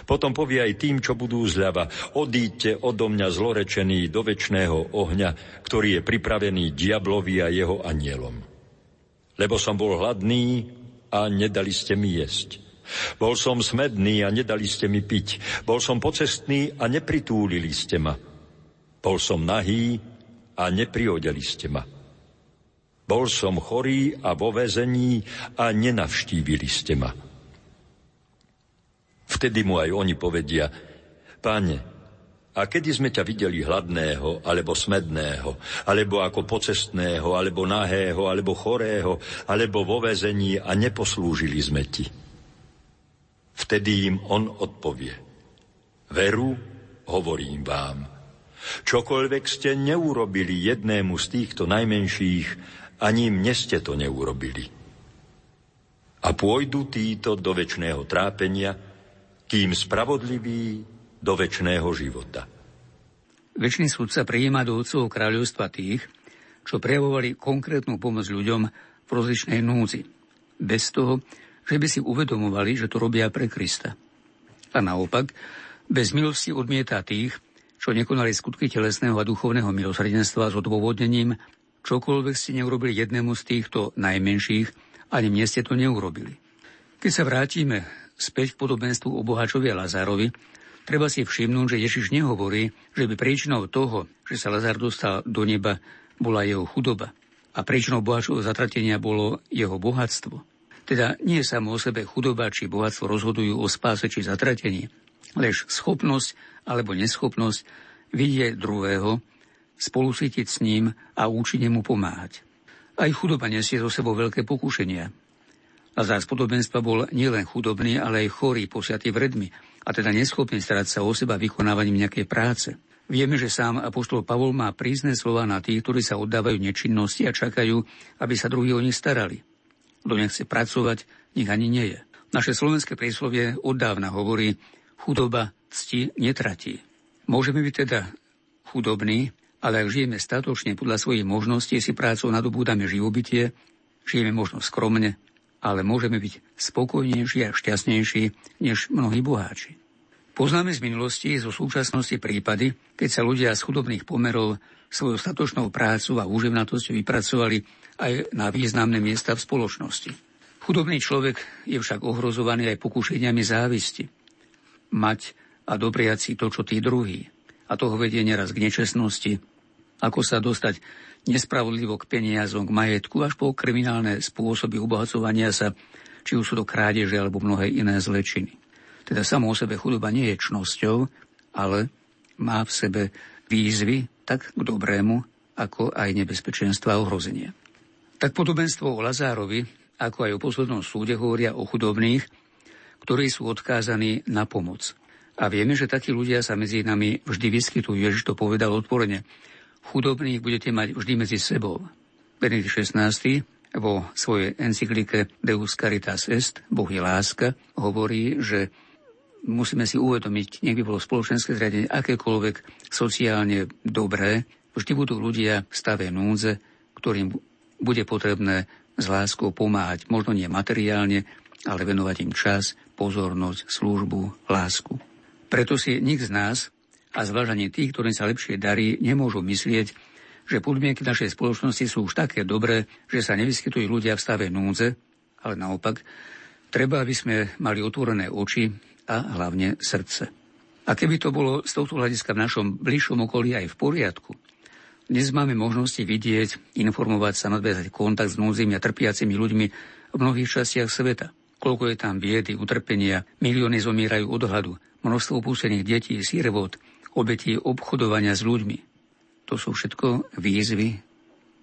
Potom povie aj tým, čo budú zľava, odíďte odo mňa zlorečený do väčšného ohňa, ktorý je pripravený diablovi a jeho anielom. Lebo som bol hladný a nedali ste mi jesť. Bol som smedný a nedali ste mi piť. Bol som pocestný a nepritúlili ste ma. Bol som nahý a nepriodeli ste ma. Bol som chorý a vo väzení a nenavštívili ste ma. Vtedy mu aj oni povedia, Pane, a kedy sme ťa videli hladného, alebo smedného, alebo ako pocestného, alebo nahého, alebo chorého, alebo vo väzení a neposlúžili sme ti? Vtedy im on odpovie. Veru, hovorím vám, čokoľvek ste neurobili jednému z týchto najmenších, ani mne ste to neurobili. A pôjdu títo do väčšného trápenia, kým spravodlivý do väčšného života. Väčší súdca prijíma do otcov kráľovstva tých, čo prejavovali konkrétnu pomoc ľuďom v rozličnej núdzi, bez toho, že by si uvedomovali, že to robia pre Krista. A naopak, bez milosti odmieta tých, čo nekonali skutky telesného a duchovného milosrdenstva s odôvodnením, čokoľvek ste neurobili jednému z týchto najmenších, ani mne ste to neurobili. Keď sa vrátime späť k podobenstvu o bohačovi a Lazárovi, treba si všimnúť, že Ježiš nehovorí, že by príčinou toho, že sa Lazár dostal do neba, bola jeho chudoba a príčinou bohačovho zatratenia bolo jeho bohatstvo. Teda nie samo o sebe chudoba či bohatstvo rozhodujú o spáse či zatratení, lež schopnosť alebo neschopnosť vidieť druhého, spolusítiť s ním a účinne mu pomáhať. Aj chudoba nesie zo sebou veľké pokušenia, Lazár z podobenstva bol nielen chudobný, ale aj chorý, posiatý vredmi, a teda neschopný starať sa o seba vykonávaním nejakej práce. Vieme, že sám apoštol Pavol má prísne slova na tých, ktorí sa oddávajú nečinnosti a čakajú, aby sa druhí o nich starali. Kto nechce pracovať, nech ani nie je. Naše slovenské príslovie od hovorí, chudoba cti netratí. Môžeme byť teda chudobní, ale ak žijeme statočne podľa svojich možností, si prácou nadobúdame živobytie, žijeme možno skromne, ale môžeme byť spokojnejší a šťastnejší než mnohí boháči. Poznáme z minulosti zo súčasnosti prípady, keď sa ľudia z chudobných pomerov svojou statočnou prácu a úževnatosťou vypracovali aj na významné miesta v spoločnosti. Chudobný človek je však ohrozovaný aj pokušeniami závisti. Mať a dopriať si to, čo tí druhý. A toho vedie neraz k nečestnosti, ako sa dostať nespravodlivo k peniazom, k majetku, až po kriminálne spôsoby obohacovania sa, či už sú to krádeže alebo mnohé iné zlečiny. Teda samo o sebe chudoba nie je čnosťou, ale má v sebe výzvy tak k dobrému, ako aj nebezpečenstva a ohrozenia. Tak podobenstvo o Lazárovi, ako aj o poslednom súde hovoria o chudobných, ktorí sú odkázaní na pomoc. A vieme, že takí ľudia sa medzi nami vždy vyskytujú. Ježiš to povedal otvorene chudobných budete mať vždy medzi sebou. Benedikt XVI vo svojej encyklike Deus Caritas Est, Boh je láska, hovorí, že musíme si uvedomiť, nech by bolo spoločenské zriadenie akékoľvek sociálne dobré, vždy budú ľudia v stave núdze, ktorým bude potrebné s láskou pomáhať, možno nie materiálne, ale venovať im čas, pozornosť, službu, lásku. Preto si nik z nás a zvážanie tých, ktorým sa lepšie darí, nemôžu myslieť, že podmienky našej spoločnosti sú už také dobré, že sa nevyskytujú ľudia v stave núdze, ale naopak, treba, aby sme mali otvorené oči a hlavne srdce. A keby to bolo z tohto hľadiska v našom bližšom okolí aj v poriadku, dnes máme možnosti vidieť, informovať sa, nadviazať kontakt s núdzimi a trpiacimi ľuďmi v mnohých častiach sveta. Koľko je tam biedy, utrpenia, milióny zomierajú od hladu, množstvo opustených detí, sírevod, obetí obchodovania s ľuďmi. To sú všetko výzvy,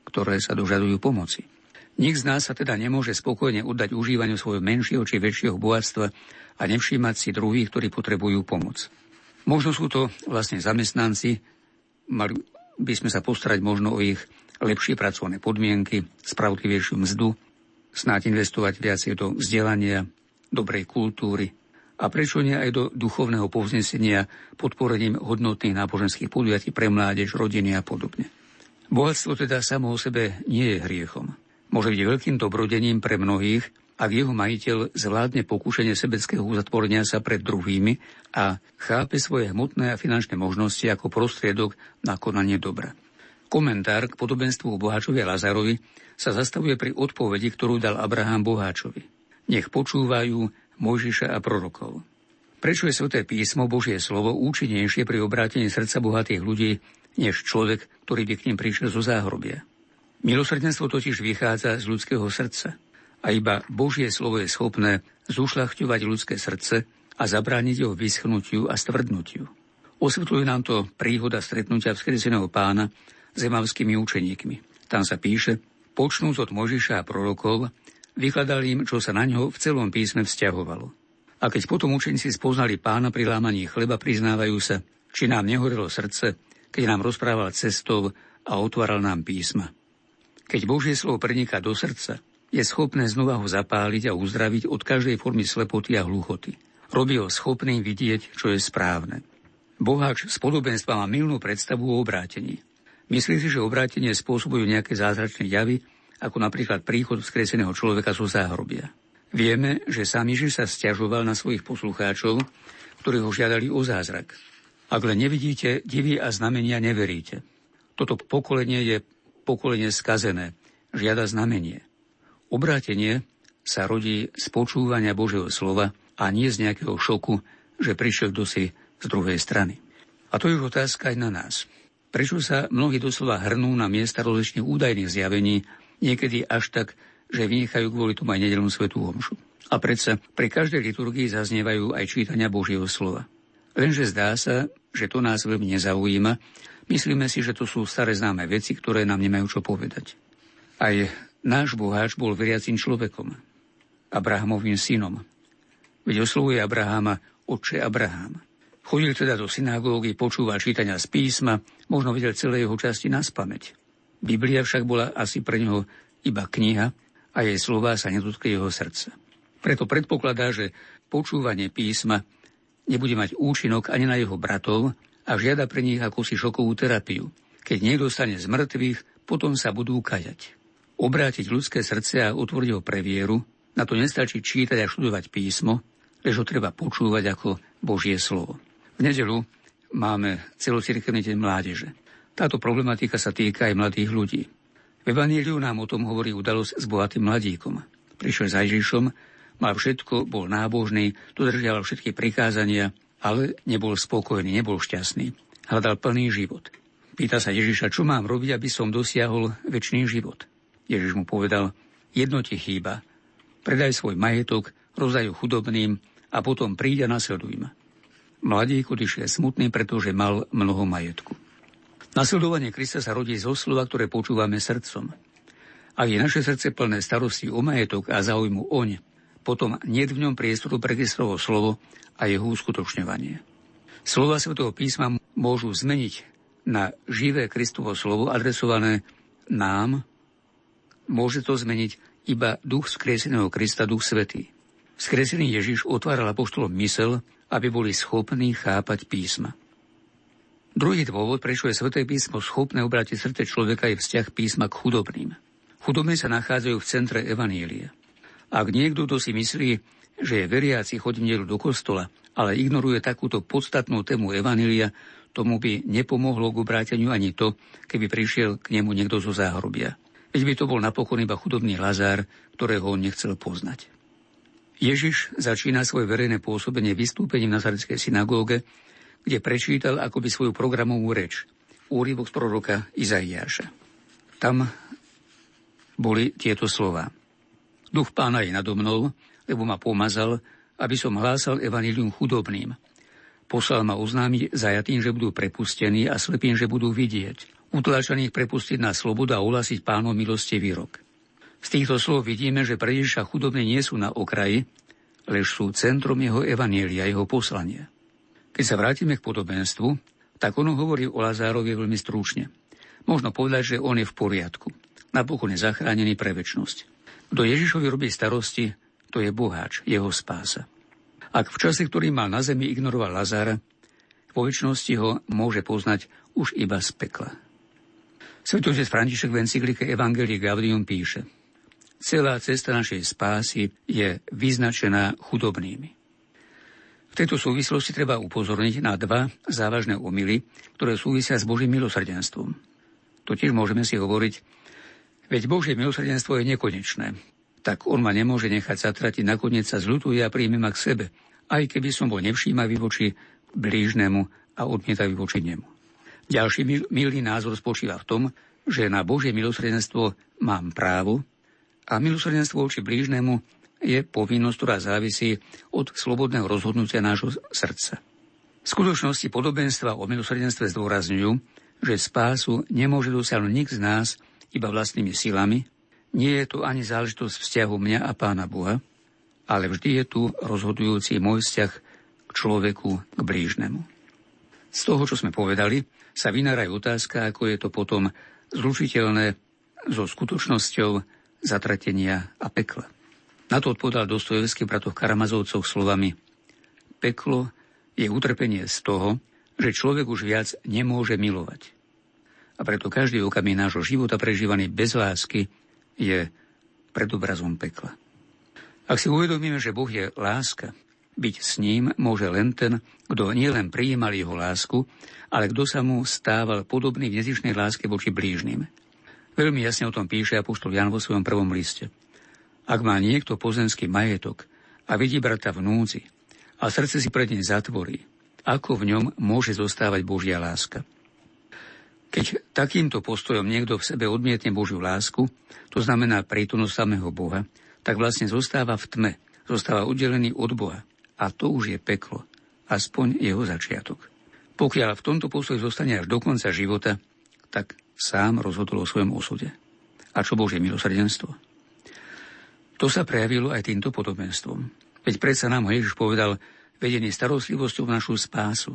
ktoré sa dožadujú pomoci. Nik z nás sa teda nemôže spokojne oddať užívaniu svojho menšieho či väčšieho bohatstva a nevšímať si druhých, ktorí potrebujú pomoc. Možno sú to vlastne zamestnanci, mali by sme sa postarať možno o ich lepšie pracovné podmienky, spravodlivejšiu mzdu, snáď investovať viacej do vzdelania, dobrej kultúry, a prečo nie aj do duchovného povznesenia podporením hodnotných náboženských podujatí pre mládež, rodiny a podobne. Bohatstvo teda samo o sebe nie je hriechom. Môže byť veľkým dobrodením pre mnohých, ak jeho majiteľ zvládne pokúšenie sebeckého uzatvorenia sa pred druhými a chápe svoje hmotné a finančné možnosti ako prostriedok na konanie dobra. Komentár k podobenstvu o Boháčovi a Lazarovi sa zastavuje pri odpovedi, ktorú dal Abraham Boháčovi. Nech počúvajú Mojžiša a prorokov. Prečo je sveté písmo Božie slovo účinnejšie pri obrátení srdca bohatých ľudí, než človek, ktorý by k ním prišiel zo záhrobia? Milosrdenstvo totiž vychádza z ľudského srdca a iba Božie slovo je schopné zušľachťovať ľudské srdce a zabrániť jeho vyschnutiu a stvrdnutiu. Osvetľuje nám to príhoda stretnutia vzkreseného pána s emavskými učeníkmi. Tam sa píše, počnúc od Možiša a prorokov, Vykladal im, čo sa na ňo v celom písme vzťahovalo. A keď potom učeníci spoznali pána pri lámaní chleba, priznávajú sa, či nám nehorelo srdce, keď nám rozprával cestou a otváral nám písma. Keď Božie slovo preniká do srdca, je schopné znova ho zapáliť a uzdraviť od každej formy slepoty a hluchoty. Robí ho schopným vidieť, čo je správne. Boháč z podobenstva má milnú predstavu o obrátení. Myslí si, že obrátenie spôsobujú nejaké zázračné javy, ako napríklad príchod vzkreseného človeka zo záhrobia. Vieme, že sám Ježiš sa stiažoval na svojich poslucháčov, ktorí ho žiadali o zázrak. Ak len nevidíte divy a znamenia, neveríte. Toto pokolenie je pokolenie skazené, žiada znamenie. Obrátenie sa rodí z počúvania Božieho slova a nie z nejakého šoku, že prišiel kto z druhej strany. A to je už otázka aj na nás. Prečo sa mnohí doslova hrnú na miesta rozličných údajných zjavení, niekedy až tak, že vynechajú kvôli tomu aj nedelnú svetú omšu. A predsa pri každej liturgii zaznievajú aj čítania Božieho slova. Lenže zdá sa, že to nás veľmi nezaujíma. Myslíme si, že to sú staré známe veci, ktoré nám nemajú čo povedať. Aj náš boháč bol veriacím človekom, Abrahamovým synom. Veď oslovuje Abrahama oče Abraham. Chodil teda do synagógy, počúval čítania z písma, možno videl celé jeho časti na spameť. Biblia však bola asi pre neho iba kniha a jej slova sa nedotkli jeho srdca. Preto predpokladá, že počúvanie písma nebude mať účinok ani na jeho bratov a žiada pre nich akúsi šokovú terapiu. Keď niekto stane z mŕtvych, potom sa budú kajať. Obrátiť ľudské srdce a otvoriť ho pre vieru, na to nestačí čítať a študovať písmo, lež ho treba počúvať ako Božie slovo. V nedelu máme celocirkevný deň mládeže. Táto problematika sa týka aj mladých ľudí. V Evaníliu nám o tom hovorí udalosť s bohatým mladíkom. Prišiel za Ježišom, mal všetko, bol nábožný, dodržiaval všetky prikázania, ale nebol spokojný, nebol šťastný. Hľadal plný život. Pýta sa Ježiša, čo mám robiť, aby som dosiahol väčší život. Ježiš mu povedal, jedno ti chýba. Predaj svoj majetok, rozdaj chudobným a potom príď a nasleduj ma. Mladík odišiel smutný, pretože mal mnoho majetku. Nasledovanie Krista sa rodí zo slova, ktoré počúvame srdcom. Ak je naše srdce plné starosti o majetok a záujmu oň, potom nie v ňom priestoru pre Kristovo slovo a jeho uskutočňovanie. Slova Svetého písma môžu zmeniť na živé Kristovo slovo adresované nám, môže to zmeniť iba duch skreseného Krista, duch svetý. Skresený Ježiš otváral apoštolom mysel aby boli schopní chápať písma. Druhý dôvod, prečo je Sveté písmo schopné obrátiť srdce človeka, je vzťah písma k chudobným. Chudobní sa nachádzajú v centre Evanília. Ak niekto, kto si myslí, že je veriaci, chodí do kostola, ale ignoruje takúto podstatnú tému Evanília, tomu by nepomohlo k obráteniu ani to, keby prišiel k nemu niekto zo záhrobia. Veď by to bol napokon iba chudobný Lazár, ktorého on nechcel poznať. Ježiš začína svoje verejné pôsobenie vystúpením na Nazareckej synagóge, kde prečítal akoby svoju programovú reč, úryvok z proroka Izaiáša. Tam boli tieto slova. Duch pána je nado mnou, lebo ma pomazal, aby som hlásal evanilium chudobným. Poslal ma oznámiť zajatým, že budú prepustení a slepým, že budú vidieť. Utláčaných prepustiť na slobodu a uhlasiť pánom milosti výrok. Z týchto slov vidíme, že pre Ježiša chudobní nie sú na okraji, lež sú centrom jeho evanielia, jeho poslania. Keď sa vrátime k podobenstvu, tak ono hovorí o Lazárovi veľmi stručne. Možno povedať, že on je v poriadku. Napokon je zachránený pre väčnosť. Kto Ježišovi robí starosti, to je boháč, jeho spása. Ak v čase, ktorý mal na zemi, ignoroval Lazára, po väčšnosti ho môže poznať už iba z pekla. Svetotec František v encyklike Evangelii Gaudium píše – celá cesta našej spásy je vyznačená chudobnými. V tejto súvislosti treba upozorniť na dva závažné omily, ktoré súvisia s Božím milosrdenstvom. Totiž môžeme si hovoriť, veď Božie milosrdenstvo je nekonečné, tak on ma nemôže nechať zatratiť, nakoniec sa zľutuje a príjme ma k sebe, aj keby som bol nevšímavý voči blížnemu a odmietavý voči nemu. Ďalší milý názor spočíva v tom, že na Božie milosrdenstvo mám právo, a milosrdenstvo voči blížnemu je povinnosť, ktorá závisí od slobodného rozhodnutia nášho srdca. V skutočnosti podobenstva o milosrdenstve zdôrazňujú, že spásu nemôže dosiahnuť nik z nás iba vlastnými silami, nie je to ani záležitosť vzťahu mňa a Pána Boha, ale vždy je tu rozhodujúci môj vzťah k človeku, k blížnemu. Z toho, čo sme povedali, sa vynára otázka, ako je to potom zlučiteľné so skutočnosťou zatratenia a pekla. Na to odpovedal Dostojevský bratov Karamazovcov slovami Peklo je utrpenie z toho, že človek už viac nemôže milovať. A preto každý okamih nášho života prežívaný bez lásky je pred obrazom pekla. Ak si uvedomíme, že Boh je láska, byť s ním môže len ten, kto nielen prijímal jeho lásku, ale kto sa mu stával podobný v nezišnej láske voči blížnym. Veľmi jasne o tom píše Apoštol Jan vo svojom prvom liste. Ak má niekto pozemský majetok a vidí brata v núdzi a srdce si pred ním zatvorí, ako v ňom môže zostávať Božia láska? Keď takýmto postojom niekto v sebe odmietne Božiu lásku, to znamená prítomnosť samého Boha, tak vlastne zostáva v tme, zostáva uddelený od Boha. A to už je peklo, aspoň jeho začiatok. Pokiaľ v tomto postoji zostane až do konca života, tak sám rozhodol o svojom osude. A čo Božie milosrdenstvo? To sa prejavilo aj týmto podobenstvom. Veď predsa nám ho Ježiš povedal vedený starostlivosťou v našu spásu.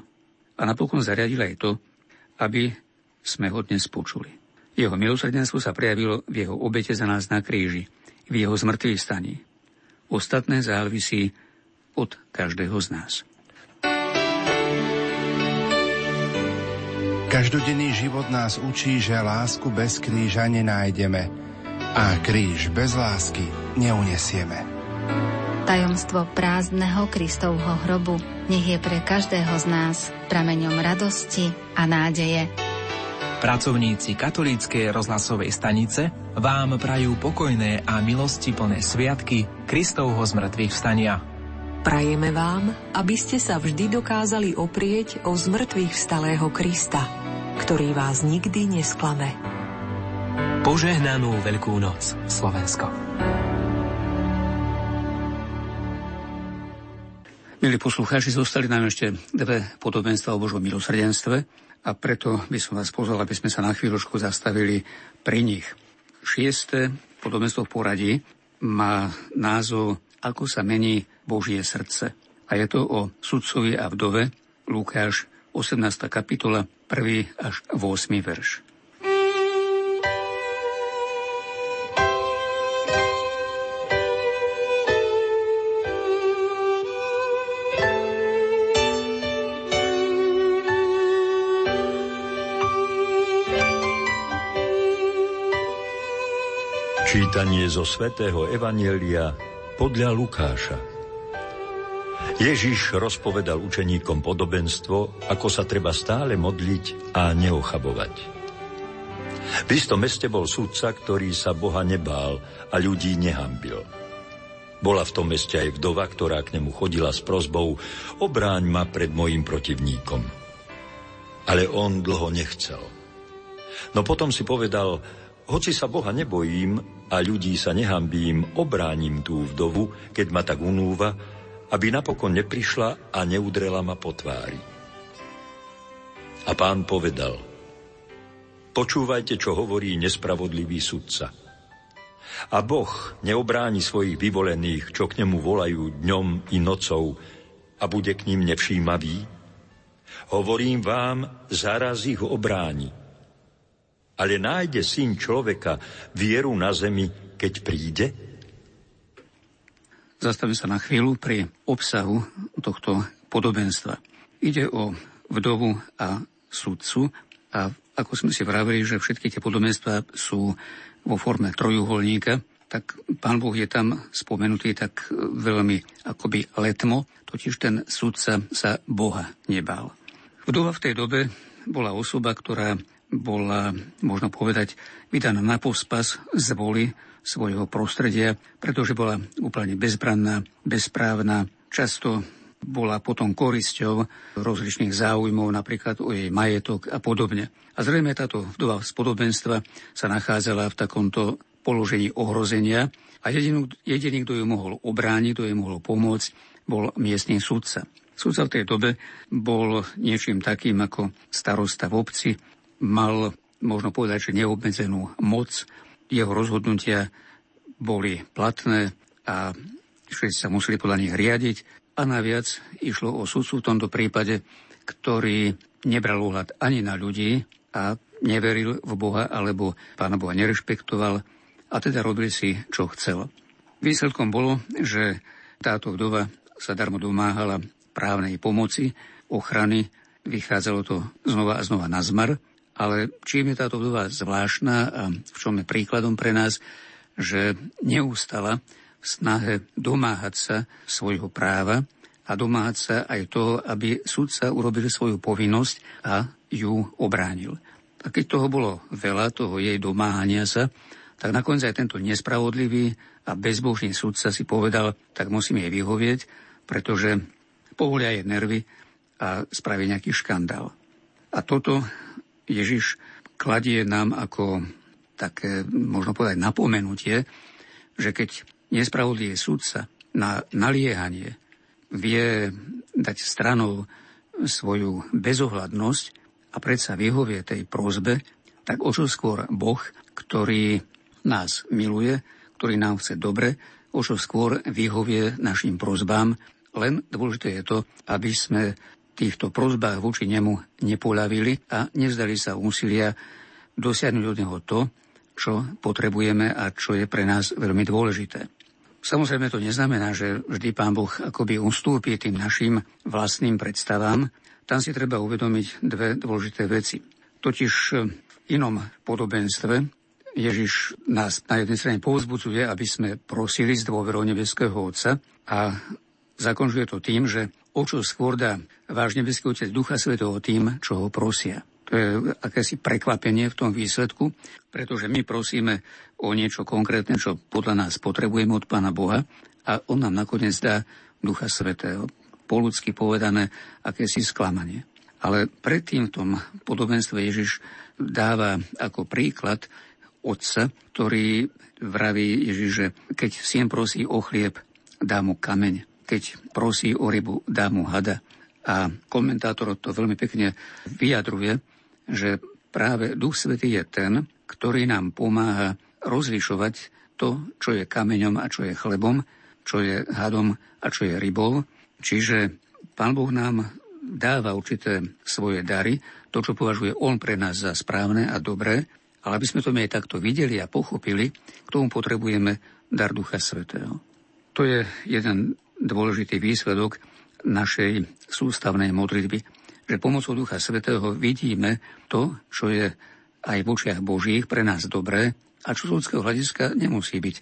A napokon zariadil aj to, aby sme ho dnes počuli. Jeho milosrdenstvo sa prejavilo v jeho obete za nás na kríži, v jeho zmrtvých staní. Ostatné závisí od každého z nás. Každodenný život nás učí, že lásku bez kríža nenájdeme a kríž bez lásky neunesieme. Tajomstvo prázdneho Kristovho hrobu nech je pre každého z nás prameňom radosti a nádeje. Pracovníci katolíckej rozhlasovej stanice vám prajú pokojné a milosti plné sviatky Kristovho zmrtvých vstania. Prajeme vám, aby ste sa vždy dokázali oprieť o zmrtvých vstalého Krista, ktorý vás nikdy nesklame. Požehnanú Veľkú noc, Slovensko. Milí poslucháči, zostali nám ešte dve podobenstva o Božom milosrdenstve a preto by som vás pozval, aby sme sa na chvíľočku zastavili pri nich. Šieste podobenstvo v poradí má názov Ako sa mení Božie srdce. A je to o sudcovi a vdove, Lukáš 18. kapitola, 1. až 8. verš. Čítanie zo svätého Evanielia podľa Lukáša. Ježiš rozpovedal učeníkom podobenstvo, ako sa treba stále modliť a neochabovať. V istom meste bol sudca, ktorý sa Boha nebál a ľudí nehambil. Bola v tom meste aj vdova, ktorá k nemu chodila s prozbou obráň ma pred mojim protivníkom. Ale on dlho nechcel. No potom si povedal, hoci sa Boha nebojím a ľudí sa nehambím, obránim tú vdovu, keď ma tak unúva, aby napokon neprišla a neudrela ma po tvári. A pán povedal, počúvajte, čo hovorí nespravodlivý sudca. A Boh neobráni svojich vyvolených, čo k nemu volajú dňom i nocou, a bude k ním nevšímavý? Hovorím vám, zaraz ich obráni ale nájde syn človeka vieru na zemi, keď príde? Zastavím sa na chvíľu pri obsahu tohto podobenstva. Ide o vdovu a sudcu a ako sme si vravili, že všetky tie podobenstva sú vo forme trojuholníka, tak pán Boh je tam spomenutý tak veľmi akoby letmo, totiž ten sudca sa Boha nebal. Vdova v tej dobe bola osoba, ktorá bola, možno povedať, vydaná na pospas z voli svojho prostredia, pretože bola úplne bezbranná, bezprávna, často bola potom korisťou rozličných záujmov, napríklad o jej majetok a podobne. A zrejme táto vdova z podobenstva sa nachádzala v takomto položení ohrozenia a jediný, jediný, kto ju mohol obrániť, kto jej mohol pomôcť, bol miestný sudca. Sudca v tej dobe bol niečím takým ako starosta v obci, mal, možno povedať, že neobmedzenú moc. Jeho rozhodnutia boli platné a všetci sa museli podľa nich riadiť. A naviac išlo o sudcu v tomto prípade, ktorý nebral úhľad ani na ľudí a neveril v Boha alebo pána Boha nerešpektoval a teda robil si, čo chcel. Výsledkom bolo, že táto vdova sa darmo domáhala právnej pomoci, ochrany, vychádzalo to znova a znova na zmar ale čím je táto vdova zvláštna a v čom je príkladom pre nás, že neustala v snahe domáhať sa svojho práva a domáhať sa aj toho, aby sudca urobil svoju povinnosť a ju obránil. A keď toho bolo veľa, toho jej domáhania sa, tak nakoniec aj tento nespravodlivý a bezbožný sudca si povedal, tak musím jej vyhovieť, pretože povolia jej nervy a spraví nejaký škandál. A toto Ježiš kladie nám ako také, možno povedať, napomenutie, že keď nespravodlivý sudca na naliehanie vie dať stranou svoju bezohľadnosť a predsa vyhovie tej prozbe, tak o čo skôr Boh, ktorý nás miluje, ktorý nám chce dobre, o čo skôr vyhovie našim prozbám. Len dôležité je to, aby sme týchto prozbách voči nemu nepoľavili a nevzdali sa úsilia dosiahnuť od neho to, čo potrebujeme a čo je pre nás veľmi dôležité. Samozrejme to neznamená, že vždy Pán Boh akoby ustúpi tým našim vlastným predstavám. Tam si treba uvedomiť dve dôležité veci. Totiž v inom podobenstve Ježiš nás na jednej strane povzbudzuje, aby sme prosili z dôverou nebeského Otca a zakonžuje to tým, že o skôr dá váš nebeský Otec Ducha Svetého tým, čo ho prosia. To je akési prekvapenie v tom výsledku, pretože my prosíme o niečo konkrétne, čo podľa nás potrebujeme od Pána Boha a On nám nakoniec dá Ducha Svetého. Po ľudsky povedané, akési sklamanie. Ale predtým v tom podobenstve Ježiš dáva ako príklad otca, ktorý vraví Ježiš, že keď sien prosí o chlieb, dá mu kameň. Keď prosí o rybu, dá mu hada. A komentátor to veľmi pekne vyjadruje, že práve Duch Svetý je ten, ktorý nám pomáha rozlišovať to, čo je kameňom a čo je chlebom, čo je hadom a čo je rybou. Čiže Pán Boh nám dáva určité svoje dary, to, čo považuje On pre nás za správne a dobré, ale aby sme to my aj takto videli a pochopili, k tomu potrebujeme dar Ducha Svetého. To je jeden dôležitý výsledok našej sústavnej modlitby že pomocou Ducha Svetého vidíme to, čo je aj v očiach Božích pre nás dobré a čo z ľudského hľadiska nemusí byť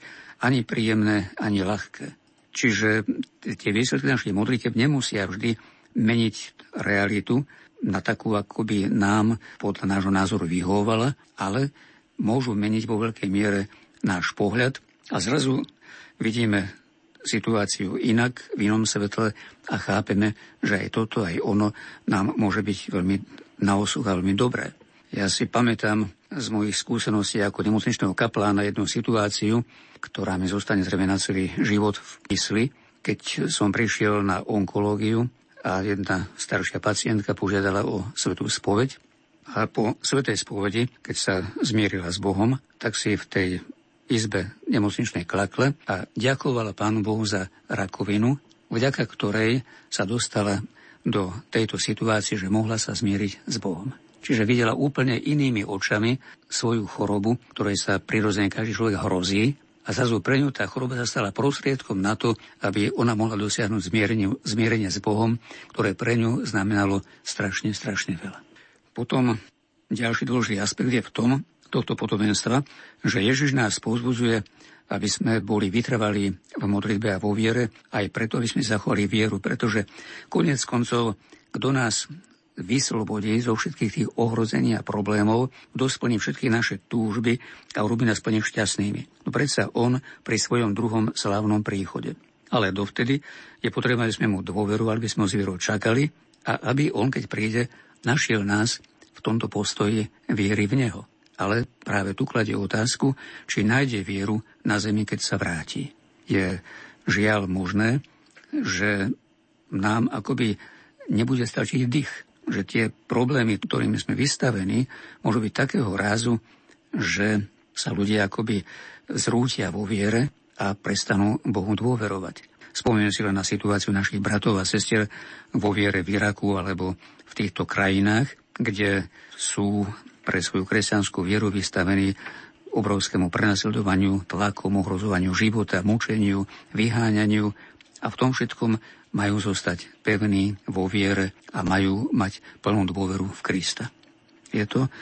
ani príjemné, ani ľahké. Čiže tie výsledky našich modlitev nemusia vždy meniť realitu na takú, ako by nám podľa nášho názoru vyhovovala, ale môžu meniť vo veľkej miere náš pohľad a zrazu vidíme situáciu inak, v inom svetle a chápeme, že aj toto, aj ono nám môže byť veľmi na osuch a veľmi dobré. Ja si pamätám z mojich skúseností ako nemocničného kaplána jednu situáciu, ktorá mi zostane zrejme na celý život v mysli, keď som prišiel na onkológiu a jedna staršia pacientka požiadala o svetú spoveď. A po svetej spovedi, keď sa zmierila s Bohom, tak si v tej izbe nemocničnej klakle a ďakovala Pánu Bohu za rakovinu, vďaka ktorej sa dostala do tejto situácie, že mohla sa zmieriť s Bohom. Čiže videla úplne inými očami svoju chorobu, ktorej sa prirodzene každý človek hrozí, a zrazu pre ňu tá choroba sa stala prostriedkom na to, aby ona mohla dosiahnuť zmierenie, zmierenie s Bohom, ktoré pre ňu znamenalo strašne, strašne veľa. Potom ďalší dôležitý aspekt je v tom, tohto podobenstva, že Ježiš nás povzbudzuje, aby sme boli vytrvali v modlitbe a vo viere, aj preto, aby sme zachovali vieru, pretože konec koncov, kto nás vyslobodí zo všetkých tých ohrození a problémov, kto splní všetky naše túžby a urobí nás plne šťastnými. No predsa on pri svojom druhom slávnom príchode. Ale dovtedy je potrebné, aby sme mu dôverovali, aby sme ho zvierou čakali a aby on, keď príde, našiel nás v tomto postoji viery v neho ale práve tu kladie otázku, či nájde vieru na zemi, keď sa vráti. Je žiaľ možné, že nám akoby nebude stačiť dých, že tie problémy, ktorými sme vystavení, môžu byť takého rázu, že sa ľudia akoby zrútia vo viere a prestanú Bohu dôverovať. Spomínam si len na situáciu našich bratov a sestier vo viere v Iraku alebo v týchto krajinách, kde sú pre svoju kresťanskú vieru vystavení obrovskému prenasledovaniu, tlakom, ohrozovaniu života, mučeniu, vyháňaniu a v tom všetkom majú zostať pevní vo viere a majú mať plnú dôveru v Krista. Je to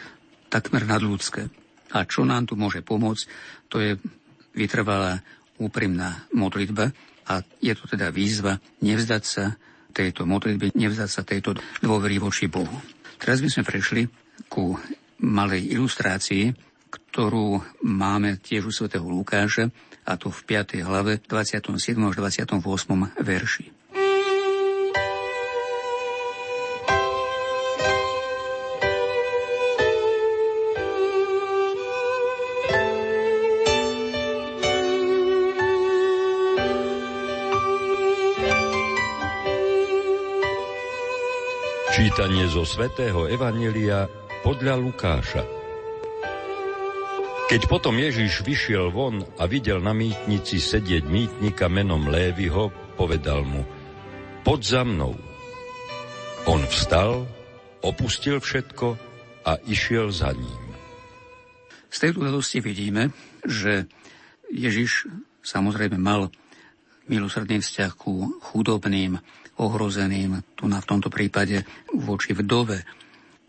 takmer nadľudské. A čo nám tu môže pomôcť, to je vytrvalá úprimná modlitba a je to teda výzva nevzdať sa tejto modlitby, nevzdať sa tejto dôvery voči Bohu. Teraz by sme prešli ku malej ilustrácii, ktorú máme tiež u svätého Lukáša, a to v 5. hlave 27. až 28. verši. Čítanie zo svätého Evanelia podľa Lukáša. Keď potom Ježiš vyšiel von a videl na mýtnici sedieť mýtnika menom Lévyho, povedal mu, poď za mnou. On vstal, opustil všetko a išiel za ním. Z tejto radosti vidíme, že Ježiš samozrejme mal milosrdný vzťah ku chudobným, ohrozeným, tu na v tomto prípade voči vdove,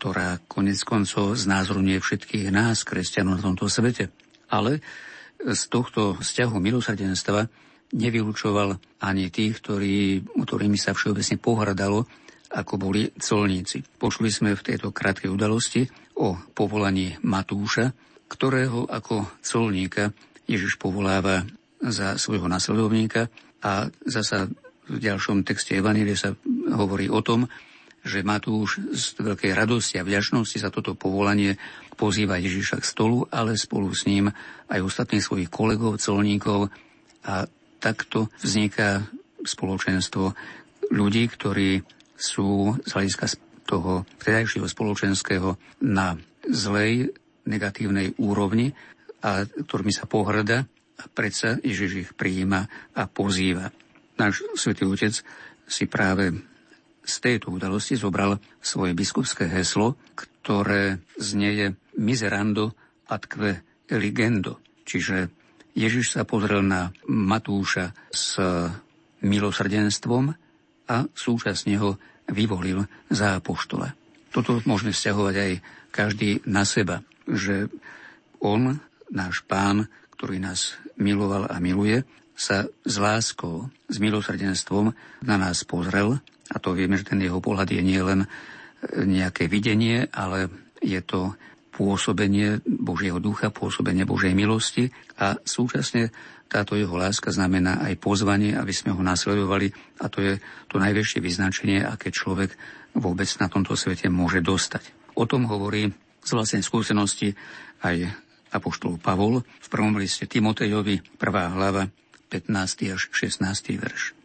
ktorá konec koncov znázorňuje všetkých nás, kresťanov na tomto svete. Ale z tohto vzťahu milosrdenstva nevylučoval ani tých, ktorí, ktorými sa všeobecne pohrdalo, ako boli colníci. Počuli sme v tejto krátkej udalosti o povolaní Matúša, ktorého ako colníka Ježiš povoláva za svojho nasledovníka a zasa v ďalšom texte Evanílie sa hovorí o tom, že Matúš z veľkej radosti a vďačnosti za toto povolanie pozýva Ježiša k stolu, ale spolu s ním aj ostatných svojich kolegov, colníkov a takto vzniká spoločenstvo ľudí, ktorí sú z hľadiska toho vtedajšieho spoločenského na zlej, negatívnej úrovni a ktorými sa pohrda a predsa Ježiš ich prijíma a pozýva. Náš svätý Otec si práve z tejto udalosti zobral svoje biskupské heslo, ktoré znieje miserando atque eligendo. Čiže Ježiš sa pozrel na Matúša s milosrdenstvom a súčasne ho vyvolil za apoštola. Toto môžeme vzťahovať aj každý na seba, že on, náš pán, ktorý nás miloval a miluje, sa s láskou, s milosrdenstvom na nás pozrel a to vieme, že ten jeho pohľad je nie len e, nejaké videnie, ale je to pôsobenie Božieho ducha, pôsobenie Božej milosti a súčasne táto jeho láska znamená aj pozvanie, aby sme ho nasledovali a to je to najväčšie vyznačenie, aké človek vôbec na tomto svete môže dostať. O tom hovorí z vlastnej skúsenosti aj apoštol Pavol v prvom liste Timotejovi, prvá hlava, 15. až 16. verš.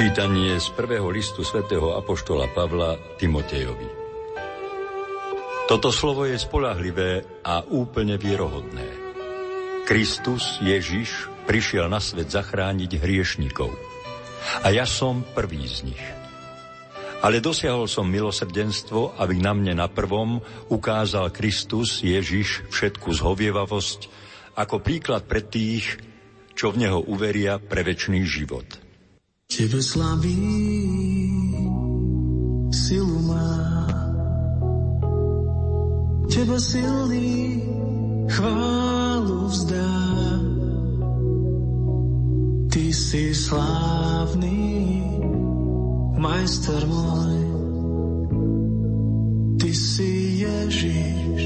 Čítanie z prvého listu svätého Apoštola Pavla Timotejovi. Toto slovo je spolahlivé a úplne vierohodné. Kristus Ježiš prišiel na svet zachrániť hriešnikov. A ja som prvý z nich. Ale dosiahol som milosrdenstvo, aby na mne na prvom ukázal Kristus Ježiš všetku zhovievavosť ako príklad pre tých, čo v Neho uveria pre väčší život. Tebe slaví silu má, Teba silný chválu vzdá. Ty si slávny, majster môj, Ty si Ježiš,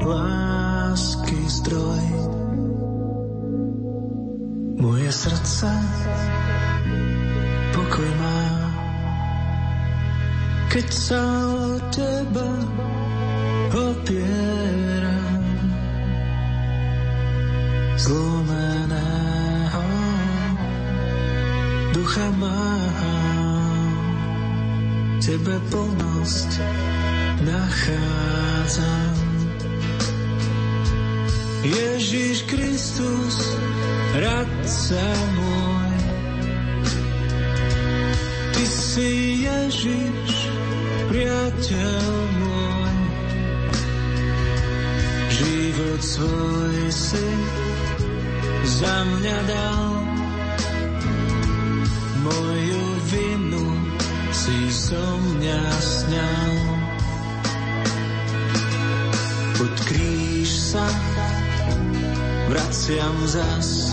lásky zdroj. Moje srdce pokoj má, keď sa o teba opieram zlomeného ducha mám, tebe plnosť nachádzam. Ježiš Kristus, radca môj, Ty si Ježiš, priateľ môj. Život svoj si za mňa dal. Moju vinu si so mňa sňal. Pod kríž sa vraciam zas.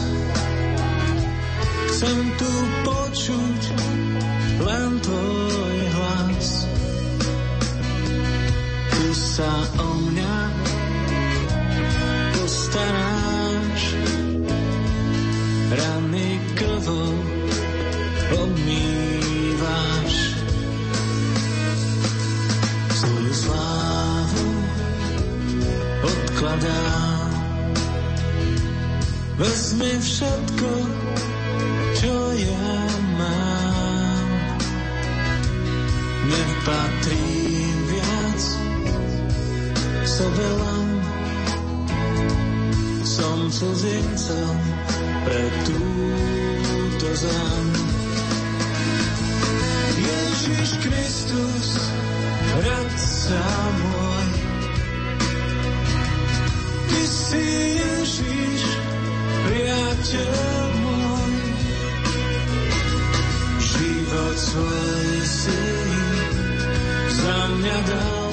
Chcem tu počuť len tvoj hlas. Ty sa o mňa postaráš, rany krvou obmývaš. Svoju slávu odkladám. Vezmi všetko, Nepatrím viac sebe len. Som cudzincom pre túto zem. Ježiš Kristus, radca môj, Ty si Ježiš, priateľ môj, život svoj mňa dal,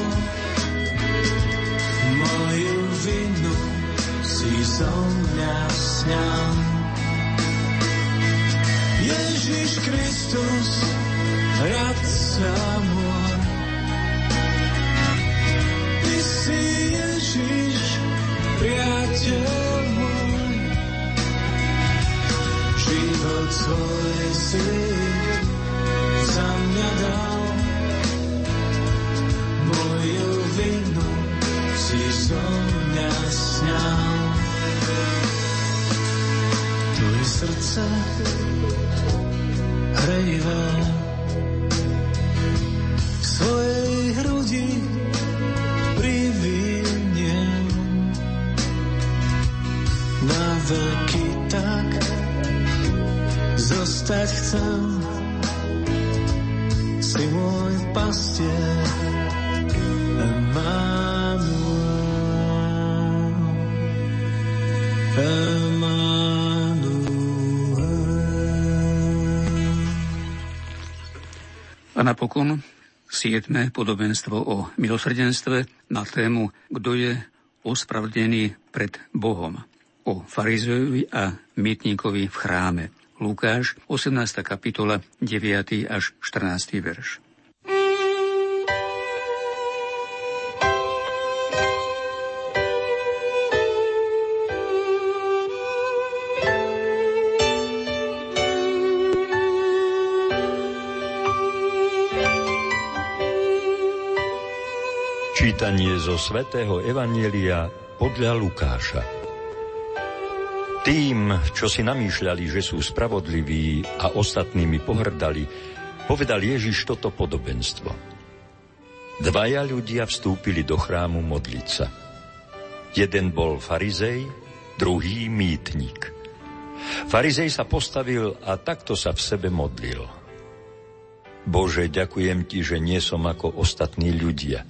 moju vinu si zo mňa sňal. Ježiš Kristus, môj, napokon siedme podobenstvo o milosrdenstve na tému Kto je ospravedlený pred Bohom o farizejovi a mýtníkovi v chráme. Lukáš, 18. kapitola, 9. až 14. verš. Čítanie zo svätého Evanielia podľa Lukáša. Tým, čo si namýšľali, že sú spravodliví a ostatnými pohrdali, povedal Ježiš toto podobenstvo. Dvaja ľudia vstúpili do chrámu modliť sa. Jeden bol farizej, druhý mýtnik. Farizej sa postavil a takto sa v sebe modlil – Bože, ďakujem Ti, že nie som ako ostatní ľudia,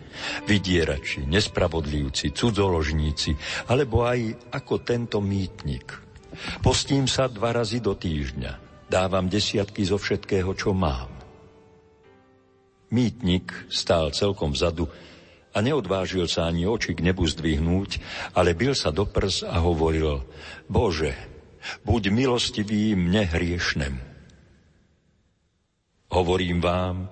vydierači, nespravodlivci, cudzoložníci, alebo aj ako tento mýtnik. Postím sa dva razy do týždňa, dávam desiatky zo všetkého, čo mám. Mýtnik stál celkom vzadu a neodvážil sa ani oči k nebu zdvihnúť, ale bil sa do prs a hovoril, Bože, buď milostivý mne hriešnemu. Hovorím vám,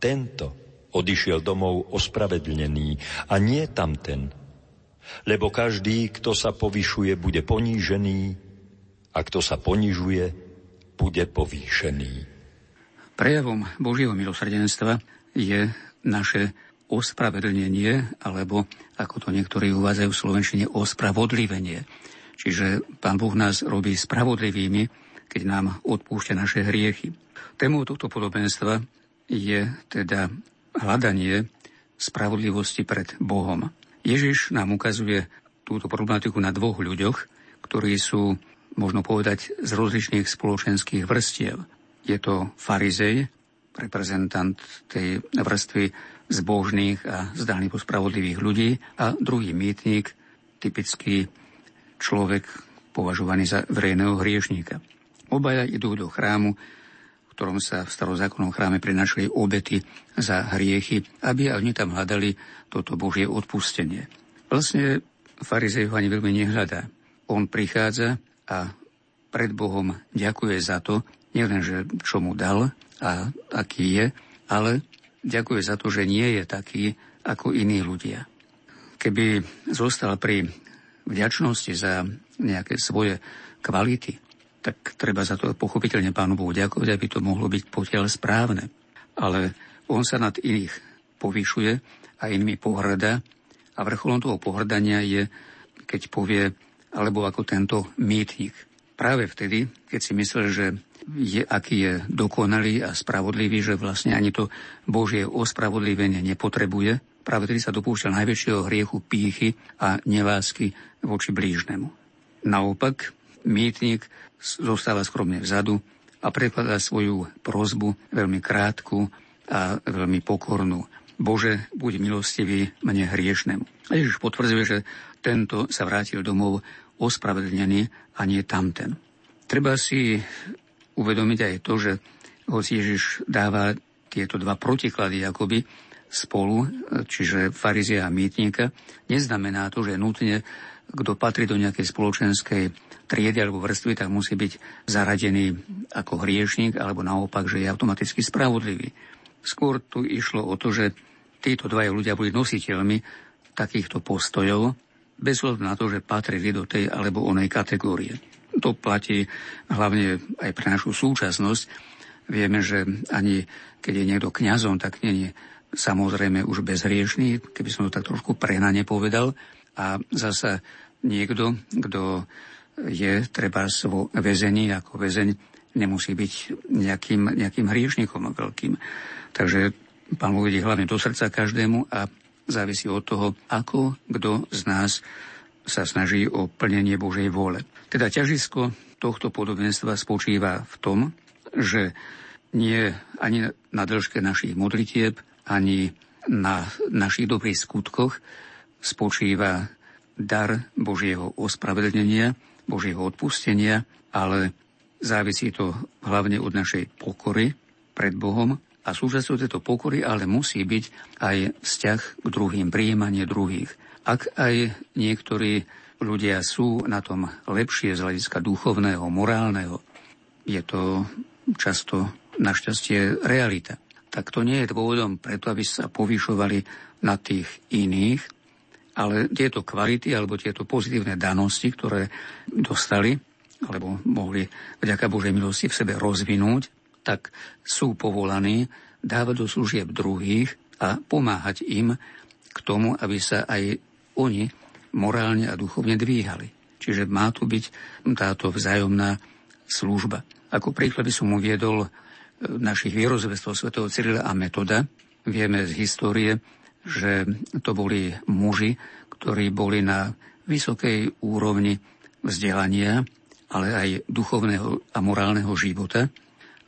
tento odišiel domov ospravedlnený a nie tamten. Lebo každý, kto sa povyšuje, bude ponížený a kto sa ponižuje, bude povýšený. Prejavom Božieho milosrdenstva je naše ospravedlnenie, alebo ako to niektorí uvádzajú v Slovenčine, ospravodlivenie. Čiže Pán Boh nás robí spravodlivými, keď nám odpúšťa naše hriechy. Témou tohto podobenstva je teda hľadanie spravodlivosti pred Bohom. Ježiš nám ukazuje túto problematiku na dvoch ľuďoch, ktorí sú, možno povedať, z rozličných spoločenských vrstiev. Je to farizej, reprezentant tej vrstvy zbožných a zdánlivo spravodlivých ľudí a druhý mýtnik, typický človek považovaný za verejného hriešníka. Obaja idú do chrámu ktorom sa v starozákonnom chráme prinašali obety za hriechy, aby oni tam hľadali toto Božie odpustenie. Vlastne farizej ho ani veľmi nehľadá. On prichádza a pred Bohom ďakuje za to, nielen, že čo mu dal a aký je, ale ďakuje za to, že nie je taký ako iní ľudia. Keby zostal pri vďačnosti za nejaké svoje kvality, tak treba za to pochopiteľne Pánu Bohu ďakovať, aby to mohlo byť potiaľ správne. Ale on sa nad iných povyšuje a inými pohrada a vrcholom toho pohrdania je, keď povie, alebo ako tento mýtnik. Práve vtedy, keď si myslel, že je, aký je dokonalý a spravodlivý, že vlastne ani to Božie ospravodlivenie nepotrebuje, práve vtedy sa dopúšťal najväčšieho hriechu pýchy a nelásky voči blížnemu. Naopak, mýtnik zostáva skromne vzadu a prekladá svoju prozbu veľmi krátku a veľmi pokornú. Bože, buď milostivý mne hriešnemu. A Ježiš potvrdzuje, že tento sa vrátil domov ospravedlnený a nie tamten. Treba si uvedomiť aj to, že hoci Ježiš dáva tieto dva protiklady akoby spolu, čiže farizia a mýtnika, neznamená to, že nutne kto patrí do nejakej spoločenskej triedy alebo vrstvy, tak musí byť zaradený ako hriešnik, alebo naopak, že je automaticky spravodlivý. Skôr tu išlo o to, že títo dvaja ľudia boli nositeľmi takýchto postojov, bez hľadu na to, že patrili do tej alebo onej kategórie. To platí hlavne aj pre našu súčasnosť. Vieme, že ani keď je niekto kňazom, tak nie je samozrejme už bezhriešný, keby som to tak trošku prehnane povedal. A zasa niekto, kto je treba vo väzení ako väzeň, nemusí byť nejakým, nejakým hriešnikom veľkým. Takže pán uvidí hlavne do srdca každému a závisí od toho, ako kto z nás sa snaží o plnenie Božej vôle. Teda ťažisko tohto podobenstva spočíva v tom, že nie ani na dĺžke našich modlitieb, ani na našich dobrých skutkoch spočíva dar Božieho ospravedlnenia, Božieho odpustenia, ale závisí to hlavne od našej pokory pred Bohom a súčasťou tejto pokory ale musí byť aj vzťah k druhým, prijímanie druhých. Ak aj niektorí ľudia sú na tom lepšie z hľadiska duchovného, morálneho, je to často našťastie realita. Tak to nie je dôvodom preto, aby sa povyšovali na tých iných, ale tieto kvality alebo tieto pozitívne danosti, ktoré dostali, alebo mohli vďaka Božej milosti v sebe rozvinúť, tak sú povolaní dávať do služieb druhých a pomáhať im k tomu, aby sa aj oni morálne a duchovne dvíhali. Čiže má tu byť táto vzájomná služba. Ako príklad by som uviedol našich vierozvestov svätého Cyrila a Metoda. Vieme z histórie, že to boli muži, ktorí boli na vysokej úrovni vzdelania, ale aj duchovného a morálneho života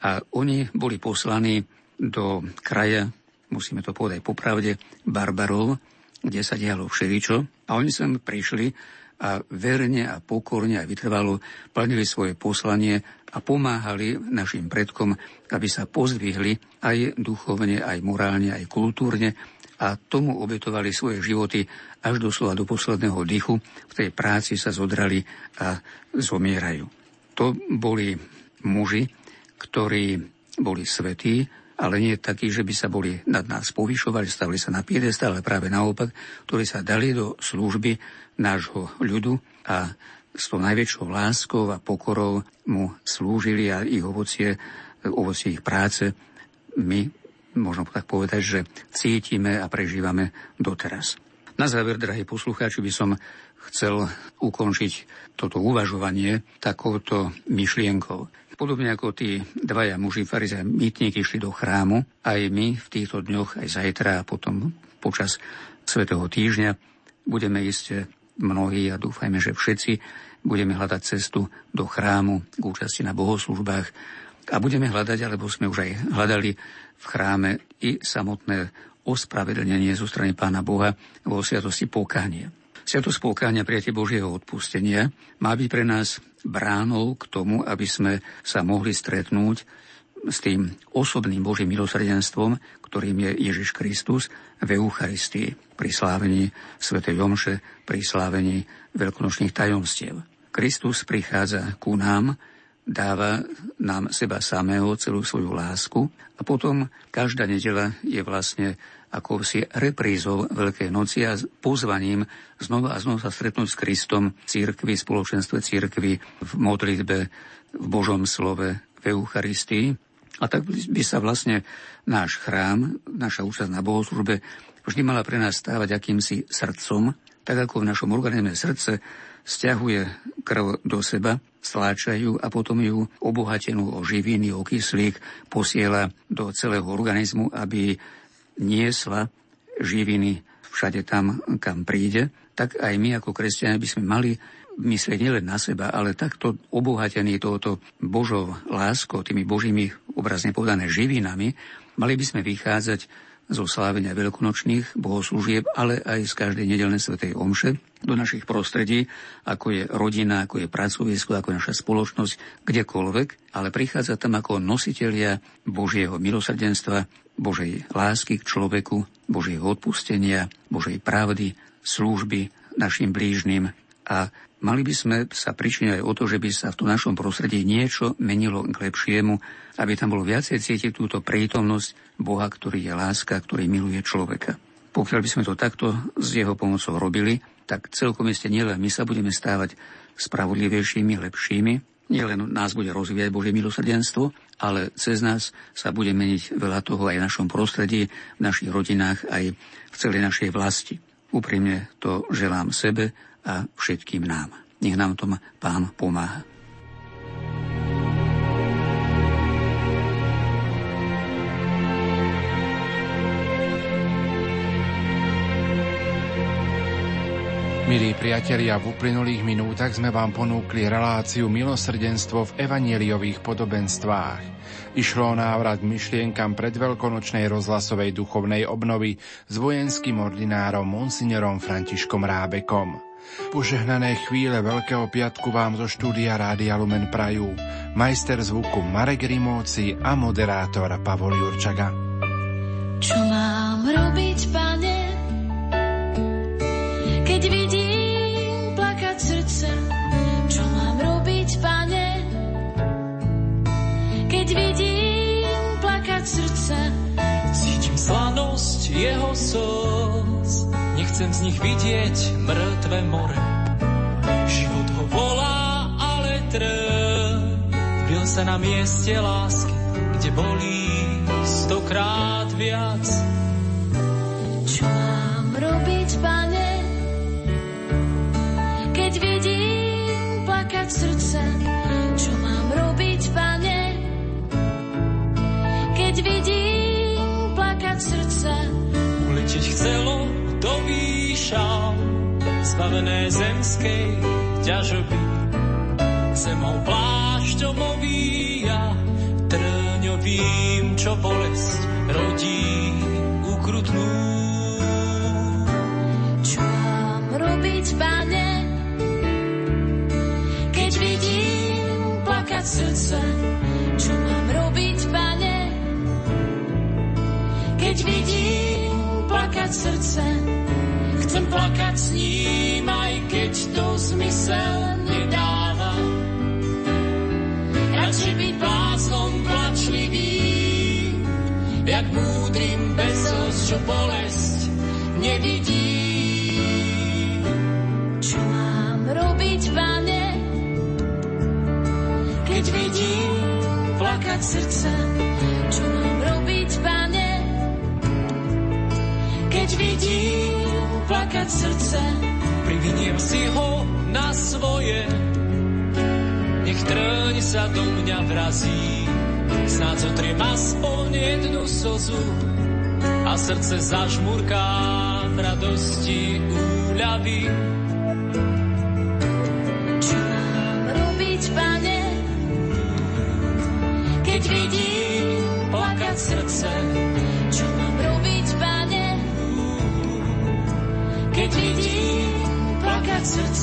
a oni boli poslaní do kraja, musíme to povedať popravde, barbarov, kde sa dialo všeličo. A oni sem prišli a verne a pokorne a vytrvalo plnili svoje poslanie a pomáhali našim predkom, aby sa pozdvihli aj duchovne, aj morálne, aj kultúrne a tomu obetovali svoje životy až doslova do posledného dychu. V tej práci sa zodrali a zomierajú. To boli muži, ktorí boli svetí, ale nie takí, že by sa boli nad nás povyšovali, stavili sa na piedesta, ale práve naopak, ktorí sa dali do služby nášho ľudu a s tou najväčšou láskou a pokorou mu slúžili a ich ovocie, ovocie ich práce my, možno tak povedať, že cítime a prežívame doteraz. Na záver, drahí poslucháči, by som chcel ukončiť toto uvažovanie takouto myšlienkou. Podobne ako tí dvaja muži farize mýtnik išli do chrámu, aj my v týchto dňoch, aj zajtra a potom počas Svetého týždňa budeme ísť mnohí a dúfajme, že všetci budeme hľadať cestu do chrámu k účasti na bohoslužbách a budeme hľadať, alebo sme už aj hľadali v chráme i samotné ospravedlnenie zo strany Pána Boha vo sviatosti pokánia. Sviatosť pokánia prijatie Božieho odpustenia má byť pre nás bránou k tomu, aby sme sa mohli stretnúť s tým osobným Božím milosrdenstvom, ktorým je Ježiš Kristus v Eucharistii, pri slávení Sv. Jomše, pri slávení veľkonočných tajomstiev. Kristus prichádza ku nám, dáva nám seba samého, celú svoju lásku a potom každá nedela je vlastne ako si reprízou Veľkej noci a pozvaním znova a znova sa stretnúť s Kristom v církvi, spoločenstve církvy, v modlitbe, v Božom slove, v Eucharistii. A tak by sa vlastne náš chrám, naša účasť na bohoslužbe vždy mala pre nás stávať akýmsi srdcom, tak ako v našom organizme srdce stiahuje krv do seba, stláčajú a potom ju obohatenú o živiny, o kyslík posiela do celého organizmu, aby niesla živiny všade tam, kam príde, tak aj my ako kresťania by sme mali myslieť nielen na seba, ale takto obohatený touto Božou láskou, tými Božími obrazne povedané živinami, mali by sme vychádzať zo slávenia veľkonočných bohoslúžieb, ale aj z každej nedelnej svetej omše do našich prostredí, ako je rodina, ako je pracovisko, ako je naša spoločnosť, kdekoľvek, ale prichádza tam ako nositelia Božieho milosrdenstva, Božej lásky k človeku, Božieho odpustenia, Božej pravdy, služby našim blížnym a Mali by sme sa pričiniť aj o to, že by sa v tom našom prostredí niečo menilo k lepšiemu, aby tam bolo viacej cítiť túto prítomnosť Boha, ktorý je láska, ktorý miluje človeka. Pokiaľ by sme to takto s jeho pomocou robili, tak celkom iste nielen my sa budeme stávať spravodlivejšími, lepšími, nielen nás bude rozvíjať Božie milosrdenstvo, ale cez nás sa bude meniť veľa toho aj v našom prostredí, v našich rodinách, aj v celej našej vlasti. Úprimne to želám sebe a všetkým nám. Nech nám tom Pán pomáha. Milí priatelia, v uplynulých minútach sme vám ponúkli reláciu milosrdenstvo v evanieliových podobenstvách. Išlo o návrat myšlienkam predveľkonočnej rozhlasovej duchovnej obnovy s vojenským ordinárom Monsignorom Františkom Rábekom. Požehnané chvíle Veľkého piatku vám zo štúdia Rádia Lumen Prajú. Majster zvuku Marek Rimóci a moderátor Pavol Jurčaga. Čo mám robiť, pane, jeho slz Nechcem z nich vidieť mŕtve more. Život ho volá, ale trň. Vbil sa na mieste lásky, kde bolí stokrát viac. Čo mám robiť, pane, keď vidím plakať srdce? Zbavené zemskej ťažoby. Zemou plášťom ovíja, trňovým, čo bolesť rodí ukrutnú. Čo mám robiť, pane, keď vidím plakať srdce? Čo mám robiť, pane, keď vidím plakať srdce. Chcem plakať s ním, aj keď to zmysel nedáva. Radšej byť bláznom plačlivý, jak múdrym bezos, čo bolesť nevidí. Čo mám robiť, pane, keď vidím plakať srdce? Čo mám robiť, pane, keď vidím plakať srdce. Priviniem si ho na svoje, nech trň sa do mňa vrazí. Snáď zotriem aspoň jednu slzu a srdce zažmurká v radosti úľavy.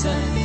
Pane,